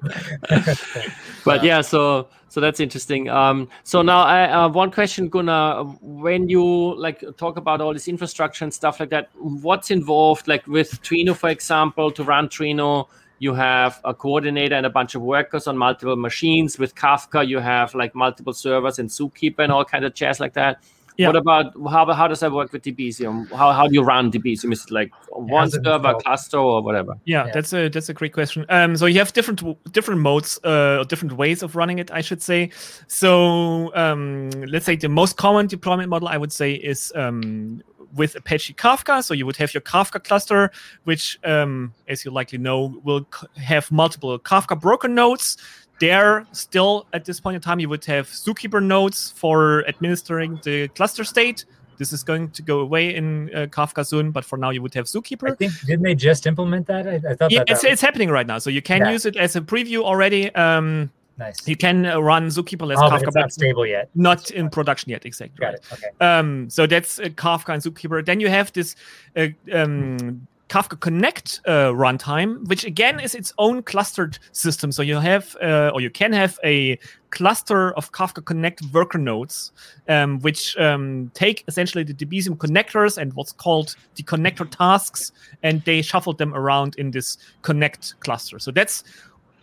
but yeah so so that's interesting. Um so now i uh, one question gunnar. When you like talk about all this infrastructure and stuff like that what's involved like with trino for example to run trino? You have a coordinator and a bunch of workers on multiple machines. With kafka you have like multiple servers and zookeeper and all kind of jazz like that Yeah. what about how, how does that work with Debezium? How, how do you run Debezium? Is it like one how's it server cluster or whatever? Yeah, Yeah. that's a that's a great question. Um, so you have different different modes, uh, or different ways of running it, I should say. So um, let's say the most common deployment model I would say is um, with Apache Kafka. So you would have your Kafka cluster, which, um, as you likely know, will have multiple Kafka broker nodes. There, still at this point in time, you would have Zookeeper nodes for administering the cluster state. This is going to go away in uh, Kafka soon, but for now, you would have Zookeeper I think didn't they just implement that? I, I thought yeah, that, it's, that it's happening right now. So you can Yeah. use it as a preview already. Um, nice. you can run Zookeeper as Oh, Kafka, but not stable yet. not in production yet. Exactly. Got Right. it. Okay. Um, so that's uh, Kafka and Zookeeper. Then you have this uh, um, Kafka Connect uh, runtime, which again is its own clustered system. So you have, uh, or you can have a cluster of Kafka Connect worker nodes, um, which um, take essentially the Debezium connectors and what's called the connector tasks, and they shuffle them around in this Connect cluster. So that's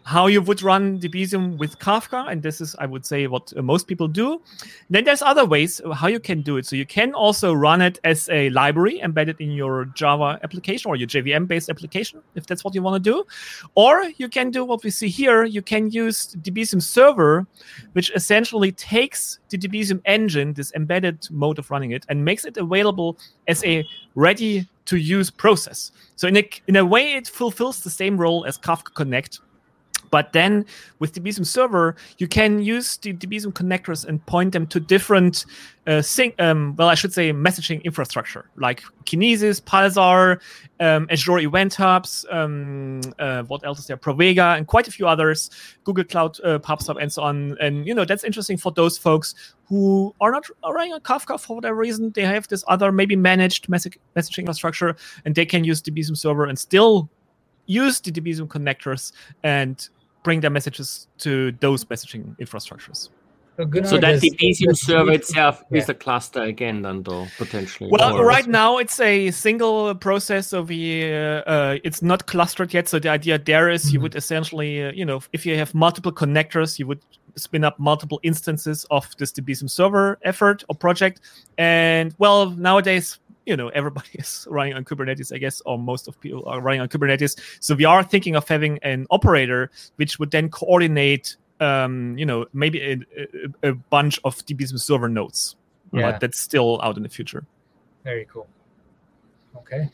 how you would run Debezium with Kafka, and this is, I would say, what uh, most people do. Then there's other ways how you can do it. So you can also run it as a library embedded in your Java application or your JVM-based application, if that's what you want to do. Or you can do what we see here. You can use Debezium server, which essentially takes the Debezium engine, this embedded mode of running it, and makes it available as a ready-to-use process. So in a, in a way, it fulfills the same role as Kafka Connect But then with Debezium server, you can use the Debezium connectors and point them to different uh, sync, um, well, I should say messaging infrastructure like Kinesis, Pulsar, um, Azure Event Hubs, um, uh, what else is there? Pravega, and quite a few others, Google Cloud uh, PubSub, and so on. And you know that's interesting for those folks who are not running on Kafka for whatever reason. They have this other maybe managed messaging infrastructure, and they can use Debezium server and still use the Debezium connectors and bring their messages to those messaging infrastructures. So, so that Debezium server itself yeah. is a cluster again, then though potentially. Well, right now it's a single process, so we uh, uh, it's not clustered yet. So the idea there is mm-hmm. you would essentially, uh, you know, if you have multiple connectors, you would spin up multiple instances of this Debezium server effort or project. And well, nowadays you know everybody is running on kubernetes i guess or most of people are running on kubernetes so we are thinking of having an operator which would then coordinate um, you know, maybe a, a, a bunch of Debezium server nodes. Yeah. But that's still out in the future. Very cool. Okay.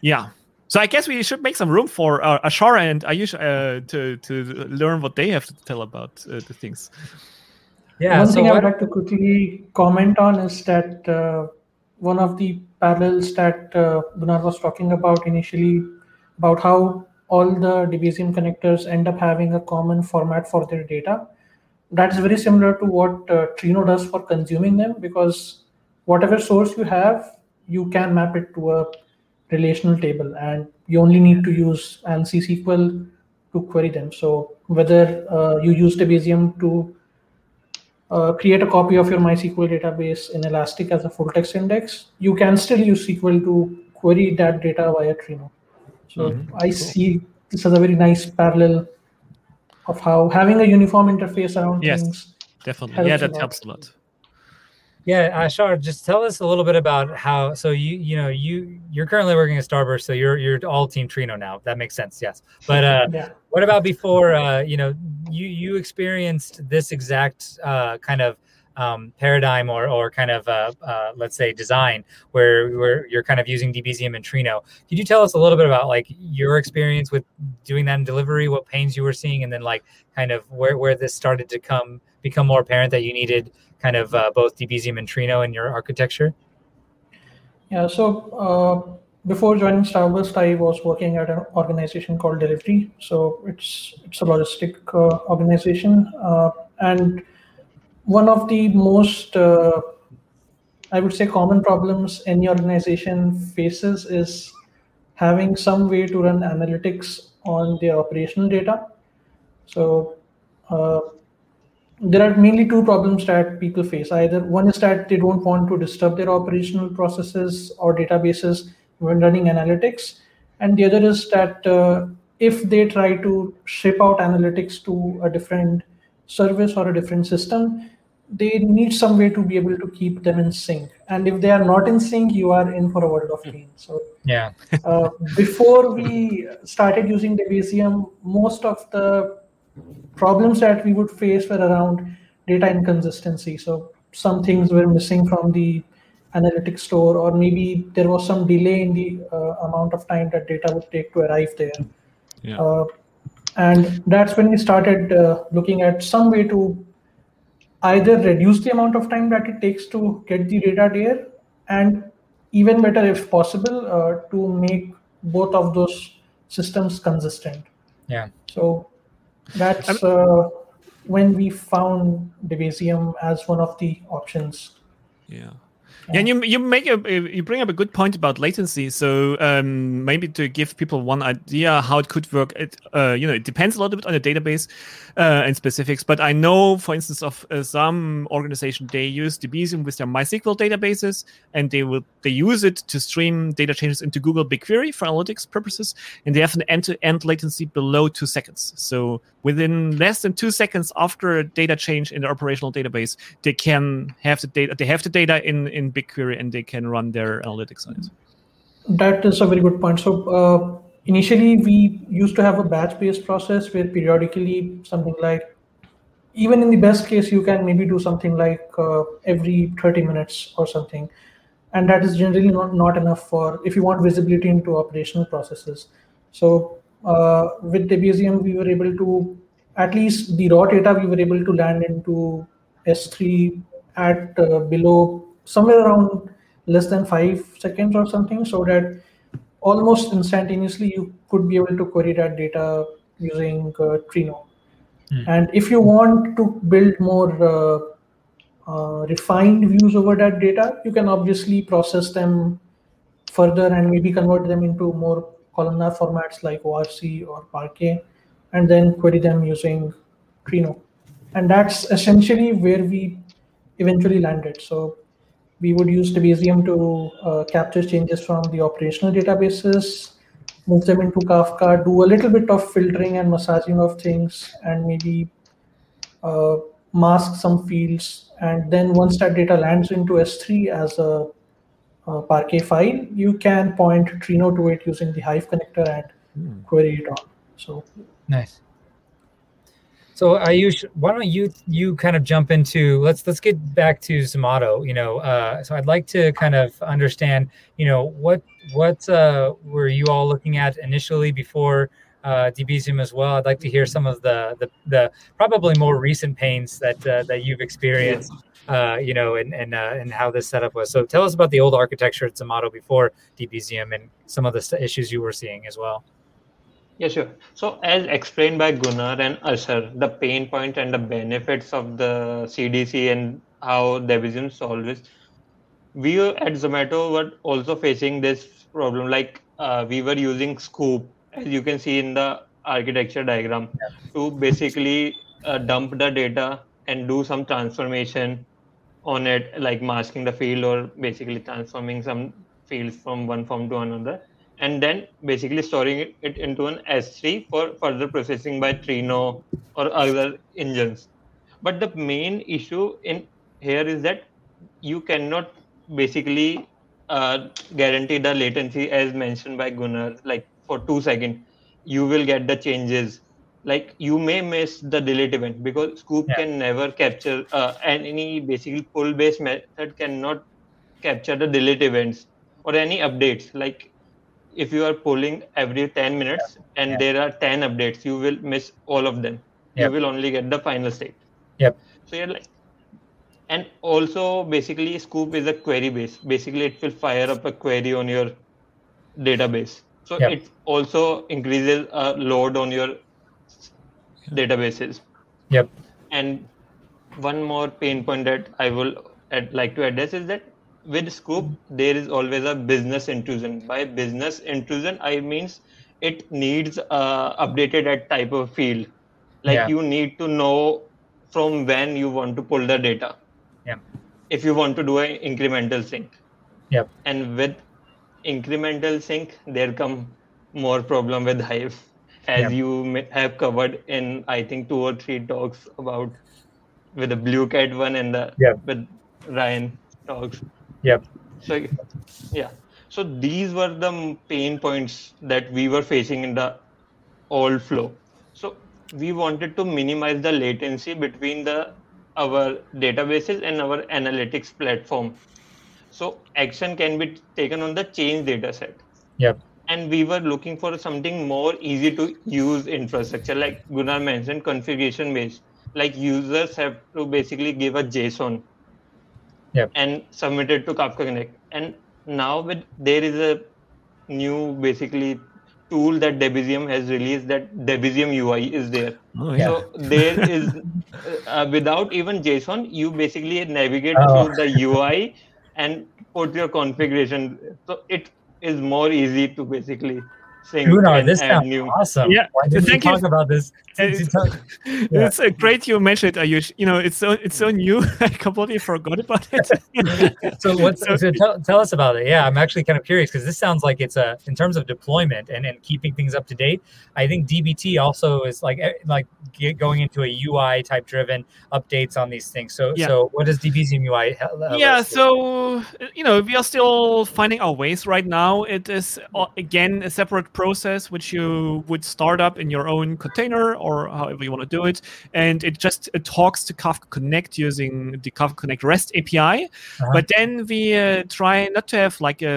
Yeah. So I guess we should make some room for uh, Ashara and Ayush uh, to to learn what they have to tell about uh, the things. Yeah. One so thing I would like to quickly comment on is that uh, one of the parallels that uh, Gunnar was talking about initially about how all the Debezium connectors end up having a common format for their data. That's very similar to what uh, Trino does for consuming them because whatever source you have, you can map it to a relational table and you only need to use ANSI SQL to query them. So whether uh, you use Debezium to uh, create a copy of your MySQL database in Elastic as a full text index, you can still use SQL to query that data via Trino. So mm-hmm. I see this as a very nice parallel of how having a uniform interface around yes, things. Definitely. Yeah, that helps a lot. Yeah, Ashhar, just tell us a little bit about how. So you you know you you're currently working at Starburst, so you're you're all Team Trino now. That makes sense, yes. But uh, yeah. what about before? Uh, you know, you you experienced this exact uh, kind of um, paradigm or, or kind of uh, uh, let's say design where, where you're kind of using Debezium and Trino. Could you tell us a little bit about like your experience with doing that in Delhivery, what pains you were seeing, and then like kind of where, where this started to come become more apparent that you needed kind of uh, both Debezium and Trino in your architecture? Yeah, so uh, before joining Starburst, I was working at an organization called Delhivery. So it's it's a logistic uh, organization, uh, and one of the most i would say common problems any organization faces is having some way to run analytics on their operational data so uh, there are mainly two problems that people face. Either one is that they don't want to disturb their operational processes or databases when running analytics and the other is that uh, if they try to ship out analytics to a different service or a different system they need some way to be able to keep them in sync. And if they are not in sync you are in for a world of pain. So yeah. uh, before we started using Debezium most of the problems that we would face were around data inconsistency. So some things were missing from the analytics store or maybe there was some delay in the uh, amount of time that data would take to arrive there. Yeah. Uh, and that's when we started uh, looking at some way to either reduce the amount of time that it takes to get the data there and even better if possible uh, to make both of those systems consistent. Yeah. So that's uh, when we found Debezium as one of the options. Yeah yeah, and you you make a you bring up a good point about latency. So um, maybe to give people one idea how it could work, it uh, you know it depends a little bit on the database uh, and specifics. But I know, for instance, of uh, some organization they use Debezium with their MySQL databases, and they will they use it to stream data changes into Google BigQuery for analytics purposes, and they have an end-to-end latency below two seconds. So within less than two seconds after a data change in the operational database, they can have the data. They have the data in in BigQuery and they can run their analytics on it. That is a very good point. So uh, initially, we used to have a batch-based process where periodically something like, even in the best case, you can maybe do something like uh, every 30 minutes or something. And that is generally not, not enough for if you want visibility into operational processes. So uh, with Debezium, we were able to at least the raw data we were able to land into S3 at uh, below somewhere around less than five seconds or something, so that almost instantaneously you could be able to query that data using uh, Trino. Hmm. And if you want to build more uh, uh, refined views over that data, you can obviously process them further and maybe convert them into more columnar formats like ORC or Parquet, and then query them using Trino. And that's essentially where we eventually landed. So we would use Debezium to uh, capture changes from the operational databases, move them into Kafka, do a little bit of filtering and massaging of things, and maybe uh, mask some fields. And then once that data lands into S3 as a, a Parquet file, you can point Trino to it using the Hive connector and query it on. So Nice. So Ayush, why don't you you kind of jump into let's let's get back to Zomato. You know, uh, so I'd like to kind of understand. You know, what what uh, were you all looking at initially before uh, as well? I'd like to hear some of the the, the probably more recent pains that uh, that you've experienced. Uh, you know, and and uh, and how this setup was. So tell us about the old architecture at Zomato before Debezium and some of the issues you were seeing as well. Yeah, sure. So as explained by Gunnar and Ashhar, the pain point and the benefits of the CDC and how Debezium solves it, we at Zomato were also facing this problem. Like uh, we were using Sqoop, as you can see in the architecture diagram, to basically uh, dump the data and do some transformation on it, like masking the field or basically transforming some fields from one form to another and then basically storing it, into an S3 for further processing by Trino or other engines. But the main issue in here is that you cannot basically uh, guarantee the latency as mentioned by Gunnar, like for two seconds, you will get the changes. Like you may miss the delete event because Sqoop Yeah. can never capture uh, and any basically pull based method cannot capture the delete events or any updates. Like if you are pulling every 10 minutes and Yeah. there are 10 updates you will miss all of them Yep. you will only get the final state Yep. so you're like and also basically Sqoop is a query base basically it will fire up a query on your database so Yep. it also increases a load on your databases Yep. and one more pain point that I will ad- like to address is that with Sqoop there is always a business intrusion. By business intrusion, I means it needs uh, updated at type of field. Like Yeah. you need to know from when you want to pull the data. Yep. If you want to do an incremental sync. Yep. And with incremental sync, there come more problem with Hive, as you have covered in I think two or three talks about with the Blue Cat one and the Yep. with Ryan talks. Yep. So yeah, so these were the pain points that we were facing in the old flow. So we wanted to minimize the latency between the our databases and our analytics platform. So action can be taken on the change data set. Yep. And we were looking for something more easy to use infrastructure, like Gunnar mentioned, configuration based. Like users have to basically give a JSON Yep. and submitted to Kafka Connect. And now with there is a new basically tool that Debezium has released that Debezium UI is there. Oh, Yeah. So there is uh, without even JSON, you basically navigate Oh. through the UI and put your configuration. So it is more easy to basically sync Gunnar, and this add sounds new. awesome. Yeah, Why didn't thank you. talk about this? It's, it's uh, great you mentioned it, Ayush. You know, it's so it's so new. I completely forgot about it. so what's So- so tell, tell us about it yeah i'm actually kind of curious because this sounds like it's a in terms of deployment and, and keeping things up to date i think dbt also is like eh, like get going into a ui type driven updates on these things so Yeah. so what does Debezium ui hel- uh, yeah so uh, you know we are still finding our ways right now it is uh, again a separate process which you would start up in your own container or however you want to do it and it just it talks to kafka connect using the kafka connect rest api Uh-huh. but then we uh, try not to have like a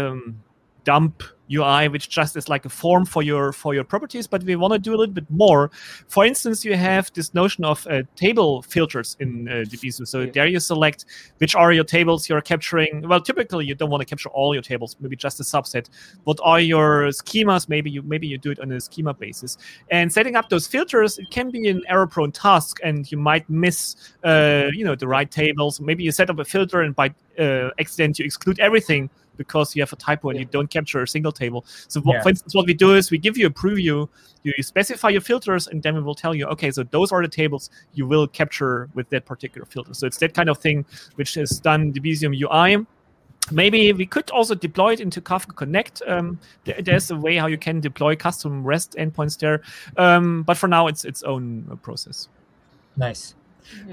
dump UI, which just is like a form for your for your properties, but we want to do a little bit more. For instance, you have this notion of uh, table filters in uh. So Yeah. there you select which are your tables you're capturing. Well, typically you don't want to capture all your tables, maybe just a subset. What are your schemas? Maybe you maybe you do it on a schema basis. And setting up those filters, it can be an error-prone task, and you might miss, uh, you know, the right tables. Maybe you set up a filter, and by uh, accident you exclude everything because you have a typo and Yeah. you don't capture a single table. So, what, Yeah. for instance, what we do is we give you a preview. You, you specify your filters, and then we will tell you, okay, so those are the tables you will capture with that particular filter. So it's that kind of thing which is done in the Debezium UI. Maybe we could also deploy it into Kafka Connect. Um, there- there's a way how you can deploy custom REST endpoints there, um, but for now it's its own process. Nice.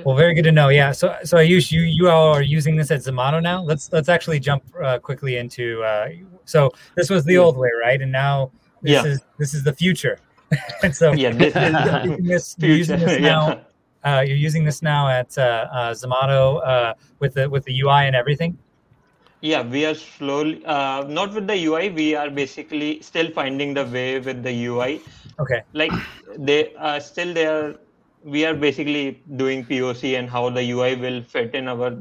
Well, very good to know. Yeah. So, so Ayush, you you all are using this at Zomato now. Let's let's actually jump uh, quickly into. Uh, so this was the old way, right? And now this Yeah. is this is the future. and so Yeah, this you're using this, you're using this now. Uh, you're using this now at uh, uh, Zomato uh, with the with the UI and everything. Yeah, we are slowly, uh, not with the UI, we are basically still finding the way with the UI. Okay. Like they are still they are, we are basically doing POC and how the UI will fit in our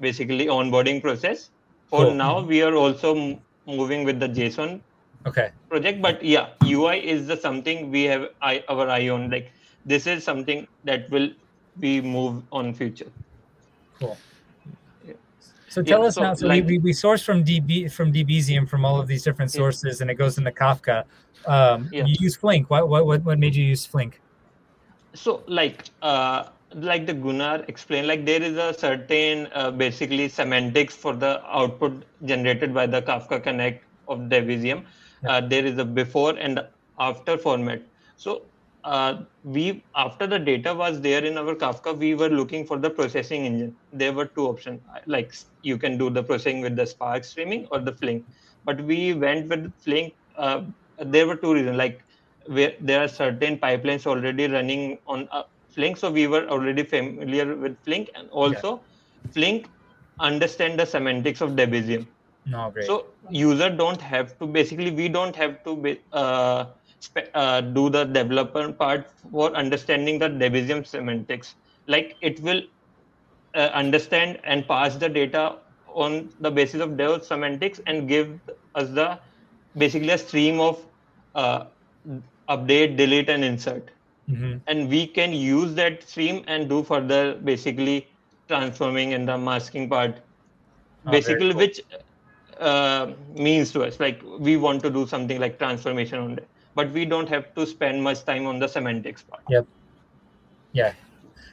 basically onboarding process. For Cool. now, we are also m- moving with the JSON Okay. project, but yeah, UI is the something we have eye, our eye on. Like this is something that will be moved on future. Cool. Yeah. So tell Yeah, us so, now. So like- we, we source from DB from Debezium from all of these different Yeah. sources, and it goes into Kafka. Um, Yeah. You use Flink. What what what made you use Flink? So like uh like the gunnar explained like there is a certain uh, basically semantics for the output generated by the kafka connect of debezium uh, there is a before and after format. So uh, we after the data was there in our kafka we were looking for the processing engine. There were two options. Like you can do the processing with the spark streaming or the flink. But we went with flink uh, there were two reasons. Like where there are certain pipelines already running on uh, Flink, so we were already familiar with Flink, and also Flink understand the semantics of Debezium. No, great. So user don't have to basically we don't have to be, uh, spe- uh, do the developer part for understanding the Debezium semantics. Like it will uh, understand and pass the data on the basis of Dev semantics and give us the basically a stream of uh, update, delete, and insert. Mhm. And we can use that stream and do further basically transforming and the masking part Oh, basically cool. which uh, means to us like we want to do something like transformation on it but we don't have to spend much time on the semantics part Yep. Yeah,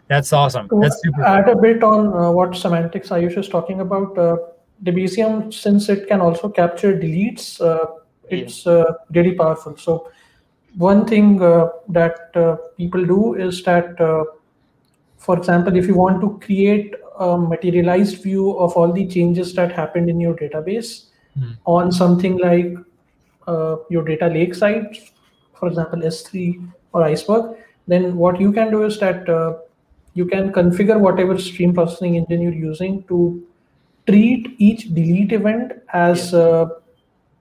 that's awesome. To That's super. add a bit on uh, what semantics Ayush is talking about, uh, Debezium, since it can also capture deletes, uh, it's uh, really powerful. So one thing uh, that uh, people do is that, uh, for example, if you want to create a materialized view of all the changes that happened in your database Hmm. on something like uh, your data lake side, for example, S3 or Iceberg, then what you can do is that uh, you can configure whatever stream processing engine you're using to treat each delete event as uh,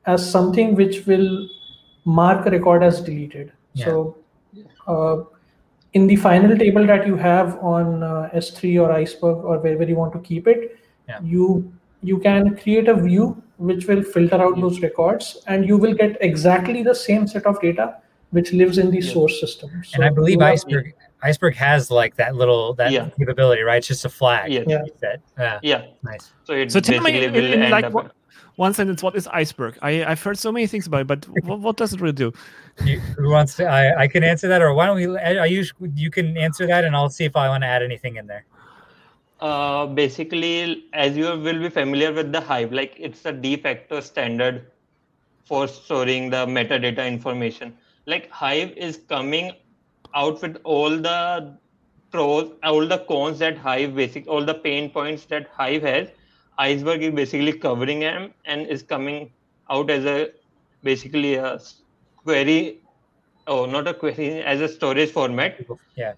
as something which will mark a record as deleted. Yeah. So uh, in the final table that you have on uh, S3 or Iceberg or wherever you want to keep it, Yeah. you you can create a view which will filter out Yeah. those records, and you will get exactly the same set of data which lives in the Yeah. source system. and I believe have- Iceberg Iceberg has like that little that Yeah. capability, right? It's just a flag. Yes. Yeah. Yeah. yeah Nice. so it So tell me, basically in, in end like up what, one sentence, what is iceberg? I, I've heard so many things about it, but what, what does it really do? You, who wants to? I, I can answer that, or why don't we? Ayush you can answer that, and I'll see if I want to add anything in there. uh, basically as you will be familiar with the hive like it's a de facto standard for storing the metadata information like hive is coming out with all the pros all the cons that hive basic all the pain points that hive has iceberg is basically covering them and is coming out as a basically a query oh not a query as a storage format Yeah.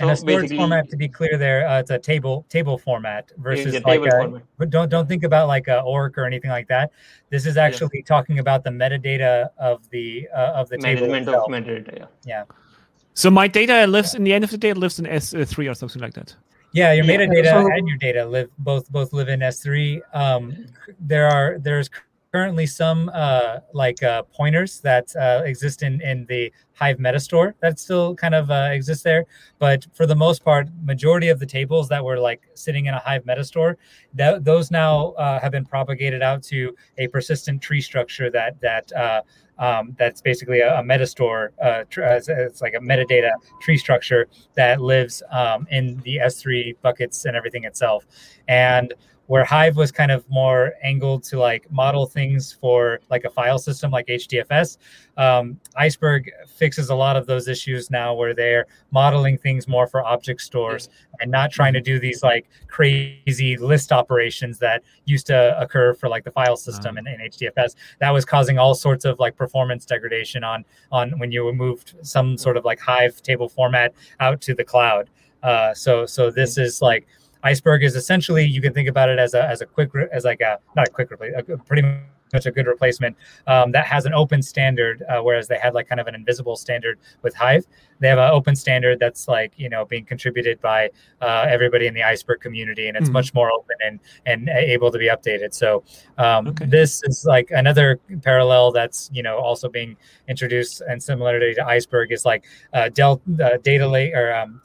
and a So storage format, to be clear, there uh, it's a table table format versus the like table a, format. but don't don't think about like a orc or anything like that. This is actually talking about the metadata of the uh, of the table management itself. of metadata. Yeah. So my data lives in the end of the day it lives in S3 or something like that. Yeah, your Yeah. metadata So- and your data live both both live in S3. Um, there are there's currently some uh, like uh, pointers that uh, exist in in the Hive Metastore that still kind of uh, exists there, but for the most part, majority of the tables that were like sitting in a Hive Metastore, that those now uh, have been propagated out to a persistent tree structure that that. Um, that's basically a, a metastore. Uh, tr- uh, it's like a metadata tree structure that lives um, in the S3 buckets and everything itself. And where Hive was kind of more angled to like model things for like a file system like HDFS, um, Iceberg fixes a lot of those issues now where they're modeling things more for object stores and not trying to do these like crazy list operations that used to occur for like the file system in, in HDFS. That was causing all sorts of like performance degradation on on when you moved some sort of like Hive table format out to the cloud. Uh, so so this is like Iceberg is essentially you can think about it as a as a quick as like a not a quick replace pretty much a good replacement um, that has an open standard, uh, whereas they had like kind of an invisible standard with Hive. They have an open standard that's like you know being contributed by uh, everybody in the Iceberg community, and it's Mhm. much more open and and able to be updated. So um, Okay. this is like another parallel that's you know also being introduced and similarity to Iceberg is like uh, Del uh, data lake or um,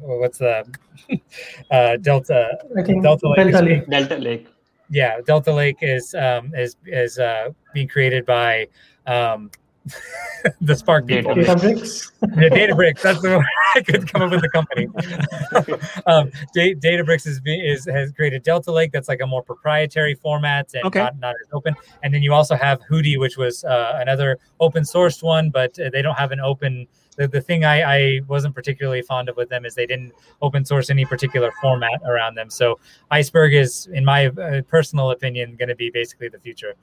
what's the uh, Delta I think Delta Lake Delta Lake. Delta Lake. Yeah delta lake is um is is uh being created by um the spark people Databricks. Databricks. the databricks that's the one i could come up with the company um Da- databricks is, is has created delta lake that's like a more proprietary format and Okay. not, not as open and then you also have Hudi which was uh, another open sourced one but uh, they don't have an open the, the thing I, I wasn't particularly fond of with them is they didn't open source any particular format around them. So Iceberg is, in my uh, personal opinion, going to be basically the future.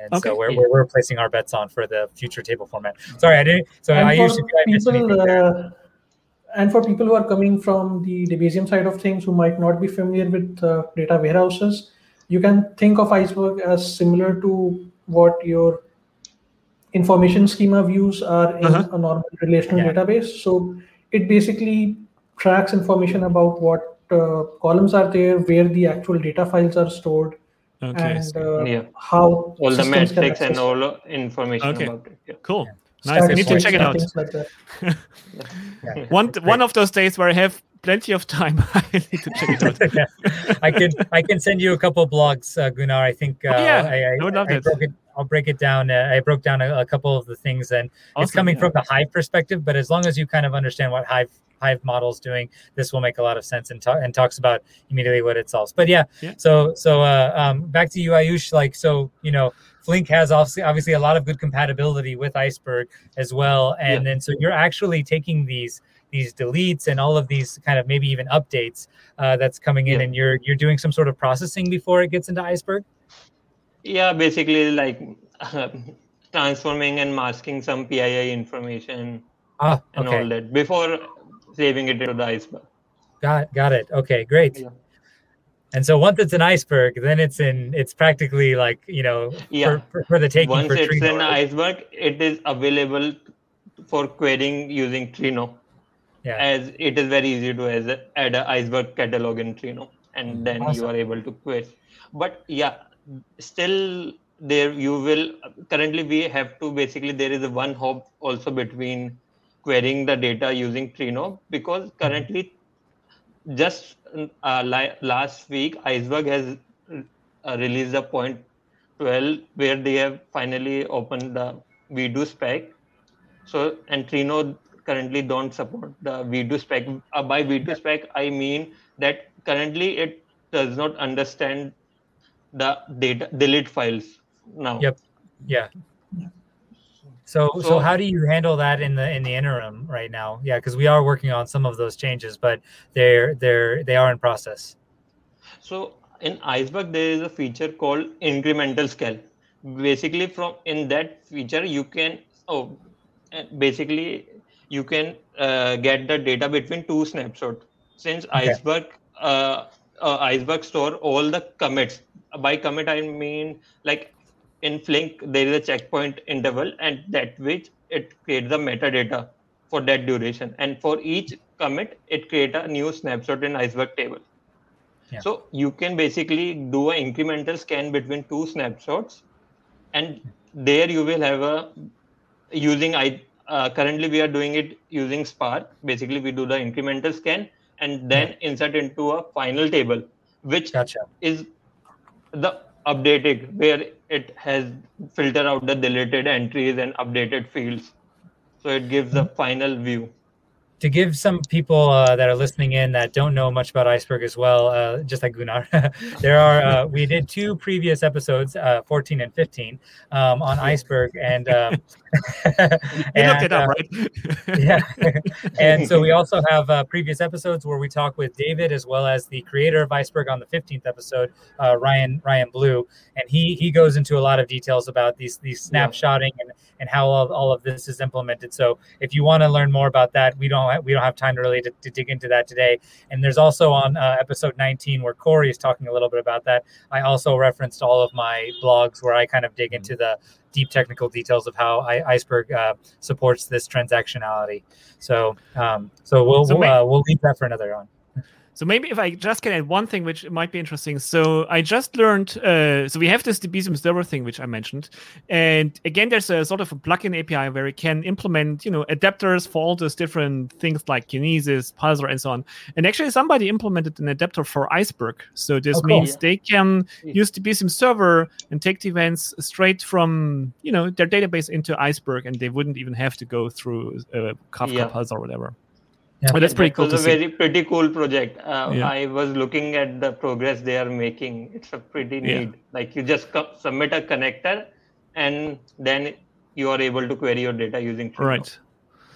And Okay. so we're, we're, we're placing our bets on for the future table format. Sorry, I didn't. So and I usually I missed anything people, uh, and for people who are coming from the Debezium side of things, who might not be familiar with uh, data warehouses, you can think of Iceberg as similar to what your information schema views are in Uh-huh. a normal relational Yeah. database. So it basically tracks information about what uh, columns are there, where the actual data files are stored, Okay. and uh, Yeah. how All the metrics and access all information Okay. about it. Yeah. cool. Nice. I need to check it out. like. Yeah. One one of those days where I have plenty of time, I need to check it out. Yeah. I can I can send you a couple of blogs, uh, Gunnar. I think uh, Oh, yeah. I, I, I would love I it. broke it. I'll break it down. Uh, I broke down a, a couple of the things, and it's coming yeah. from the Hive perspective. But as long as you kind of understand what Hive Hive model is doing, this will make a lot of sense and, ta- and talks about immediately what it solves. But yeah, Yeah. so so uh, um, back to you, Ayush. Like so, you know, Flink has obviously obviously a lot of good compatibility with Iceberg as well, and then so you're actually taking these these deletes and all of these kind of maybe even updates uh, that's coming in, Yeah. and you're you're doing some sort of processing before it gets into Iceberg. Yeah, basically like transforming and masking some PII information Ah, and okay, all that before saving it into the iceberg. got got it. Okay, great. Yeah. And so once it's an iceberg, then it's in. It's practically like you know Yeah. for, for, for the taking Once for it's right? iceberg, it is available for querying using Trino, Yeah. as it is very easy to as add an iceberg catalog in Trino, and then Awesome. you are able to query. But yeah, still there you will currently we have to basically there is a one hop also between querying the data using Trino because currently just uh, li- last week iceberg has uh, released a point 12 where they have finally opened the V2 spec so and trino currently don't support the V2 spec uh, by V2 spec i mean that currently it does not understand the data delete files now Yep. Yeah. So, so So- how do you handle that in the in the interim right now? Yeah, because we are working on some of those changes, but they're they're they are in process. So in Iceberg, there is a feature called incremental scan. Basically, from in that feature, you can oh, basically you can uh, get the data between two snapshots. Since Okay. Iceberg, uh, uh, Iceberg store all the commits. By commit, I mean like in Flink there is a checkpoint interval, and that which it creates the metadata for that duration, and for each commit, it creates a new snapshot in Iceberg table. Yeah. So you can basically do an incremental scan between two snapshots, and there you will have a using I uh, currently we are doing it using Spark. Basically, we do the incremental scan and then insert into a final table, which Gotcha. is the updated where it has filter out the deleted entries and updated fields. So it gives a final view. To give some people uh, that are listening in that don't know much about iceberg as well uh, just like gunnar there are uh, we did two previous episodes uh, 14 and 15 um, on iceberg and um, You looked it up, uh, right? yeah. And so we also have uh, previous episodes where we talk with david as well as the creator of iceberg on the 15th episode uh, ryan ryan blue. And he he goes into a lot of details about these these snapshotting and and how all, all of this is implemented. So if you want to learn more about that we don't we don't have time to really to, to dig into that today. And there's also on uh, episode 19 where corey is talking a little bit about that i also referenced all of my blogs where i kind of dig into the deep technical details of how I, iceberg uh, supports this transactionality. So um, so we'll So we'll, uh, we'll leave that for another one So maybe if I just can add one thing which might be interesting. So I just learned. Uh, so we have this Debezium server thing which I mentioned, and again, there's a sort of a plugin API where we can implement, you know, adapters for all those different things like Kinesis, Pulsar, and so on. And actually, somebody implemented an adapter for Iceberg. So this Oh, cool. means they can Yeah. use Debezium server and take the events straight from, you know, their database into Iceberg, and they wouldn't even have to go through uh, Kafka, Yeah. Pulsar, or whatever. Yeah. But that's pretty That cool was a see. very pretty cool project. Uh, Yeah. I was looking at the progress they are making. It's a pretty Yeah. neat. Like you just co- submit a connector, and then you are able to query your data using. Trino. Right.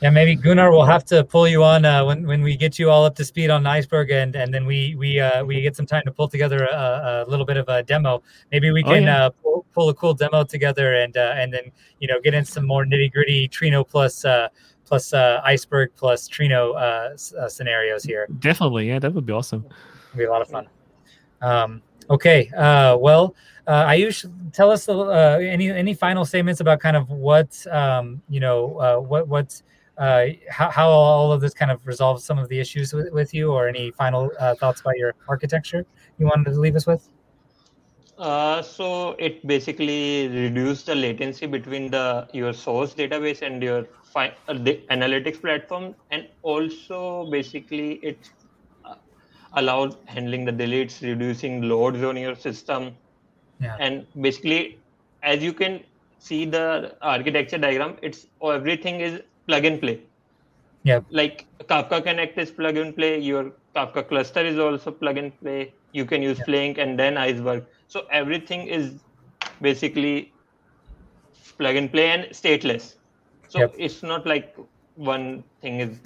Yeah, maybe Gunnar will have to pull you on uh, when when we get you all up to speed on Iceberg, and and then we we uh, we get some time to pull together a, a little bit of a demo. Maybe we Oh, can yeah. uh, pull, pull a cool demo together, and uh, and then you know get in some more nitty gritty Trino plus uh, plus uh, Iceberg plus Trino uh, uh, scenarios here. Definitely. Yeah, that would be awesome. It'll be a lot of fun. Um, okay. Uh, well, uh, Ayush, tell us uh, any any final statements about kind of what um, you know, uh, what what uh, how, how all of this kind of resolves some of the issues with, with you, or any final uh, thoughts about your architecture you wanted to leave us with? Uh, so it basically reduced the latency between the your source database and your fi- uh, the analytics platform, and also basically it uh, allowed handling the deletes, reducing loads on your system, Yeah. and basically, as you can see the architecture diagram, it's everything is plug and play. Yeah. Like Kafka Connect is plug and play. Your Kafka cluster is also plug and play. You can use Flink and then Iceberg. So everything is basically plug and play and stateless. So Yep. it's not like one thing is.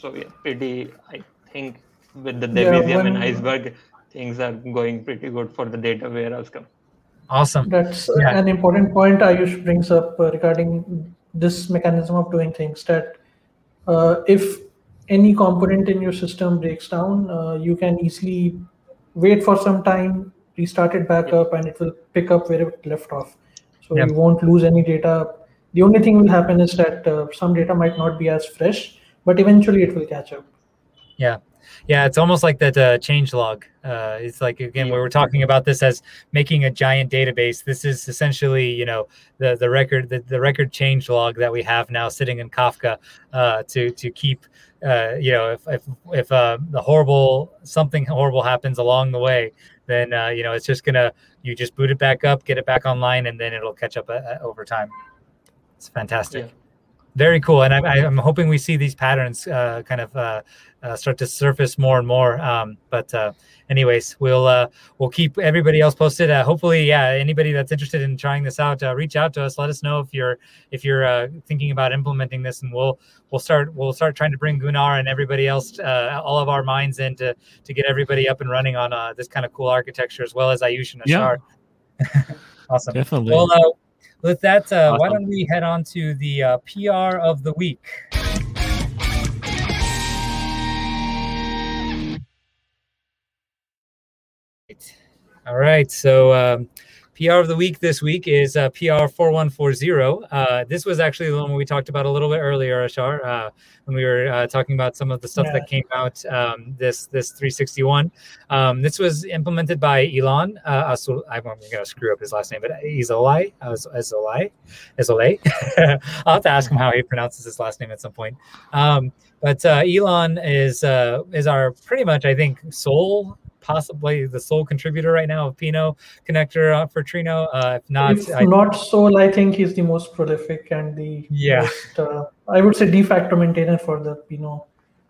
So yeah, pretty. I think with the Yeah, Debezium and Iceberg, things are going pretty good for the data warehouse. Com- Awesome. That's Yeah. an important point Ayush brings up uh, regarding this mechanism of doing things. That uh, if any component in your system breaks down, uh, you can easily wait for some time, restart it back up, and it will pick up where it left off. So Yeah. you won't lose any data. The only thing will happen is that uh, some data might not be as fresh, but eventually it will catch up. Yeah. Yeah, it's almost like that uh, change log. Uh, it's like again, we were talking about this as making a giant database. This is essentially, you know, the the record the, the record change log that we have now sitting in Kafka uh, to to keep, uh, you know, if if if uh, the horrible something horrible happens along the way, then uh, you know it's just gonna you just boot it back up, get it back online, and then it'll catch up uh, over time. It's fantastic. Yeah. Very cool, and I, I'm hoping we see these patterns uh, kind of uh, uh, start to surface more and more. Um, but uh, anyways, we'll uh, we'll keep everybody else posted. Uh, hopefully, yeah, anybody that's interested in trying this out, uh, reach out to us. Let us know if you're if you're uh, thinking about implementing this, and we'll we'll start we'll start trying to bring Gunnar and everybody else, uh, all of our minds in to to get everybody up and running on uh, this kind of cool architecture, as well as Ayush and Yeah. Awesome. Definitely. Well, with that, uh, awesome. why don't we head on to the uh, PR of the week? All right. So, um, PR of the week this week is uh, PR 4140. Uh, this was actually the one we talked about a little bit earlier, Ashhar, uh, when we were uh, talking about some of the stuff yeah. that came out um, this this 361. Um, this was implemented by Elon. Uh, Asul, I'm going to screw up his last name, but Izolai. Izolai. Izolai. I'll have to ask him how he pronounces his last name at some point. Um, but uh, Elon is is our pretty much, I think, sole possibly the sole contributor right now of Pinot connector uh, for Trino. Uh, if not, if I, not sole, I think he's the most prolific and the yeah. Most, uh, I would say de facto maintainer for the Pinot.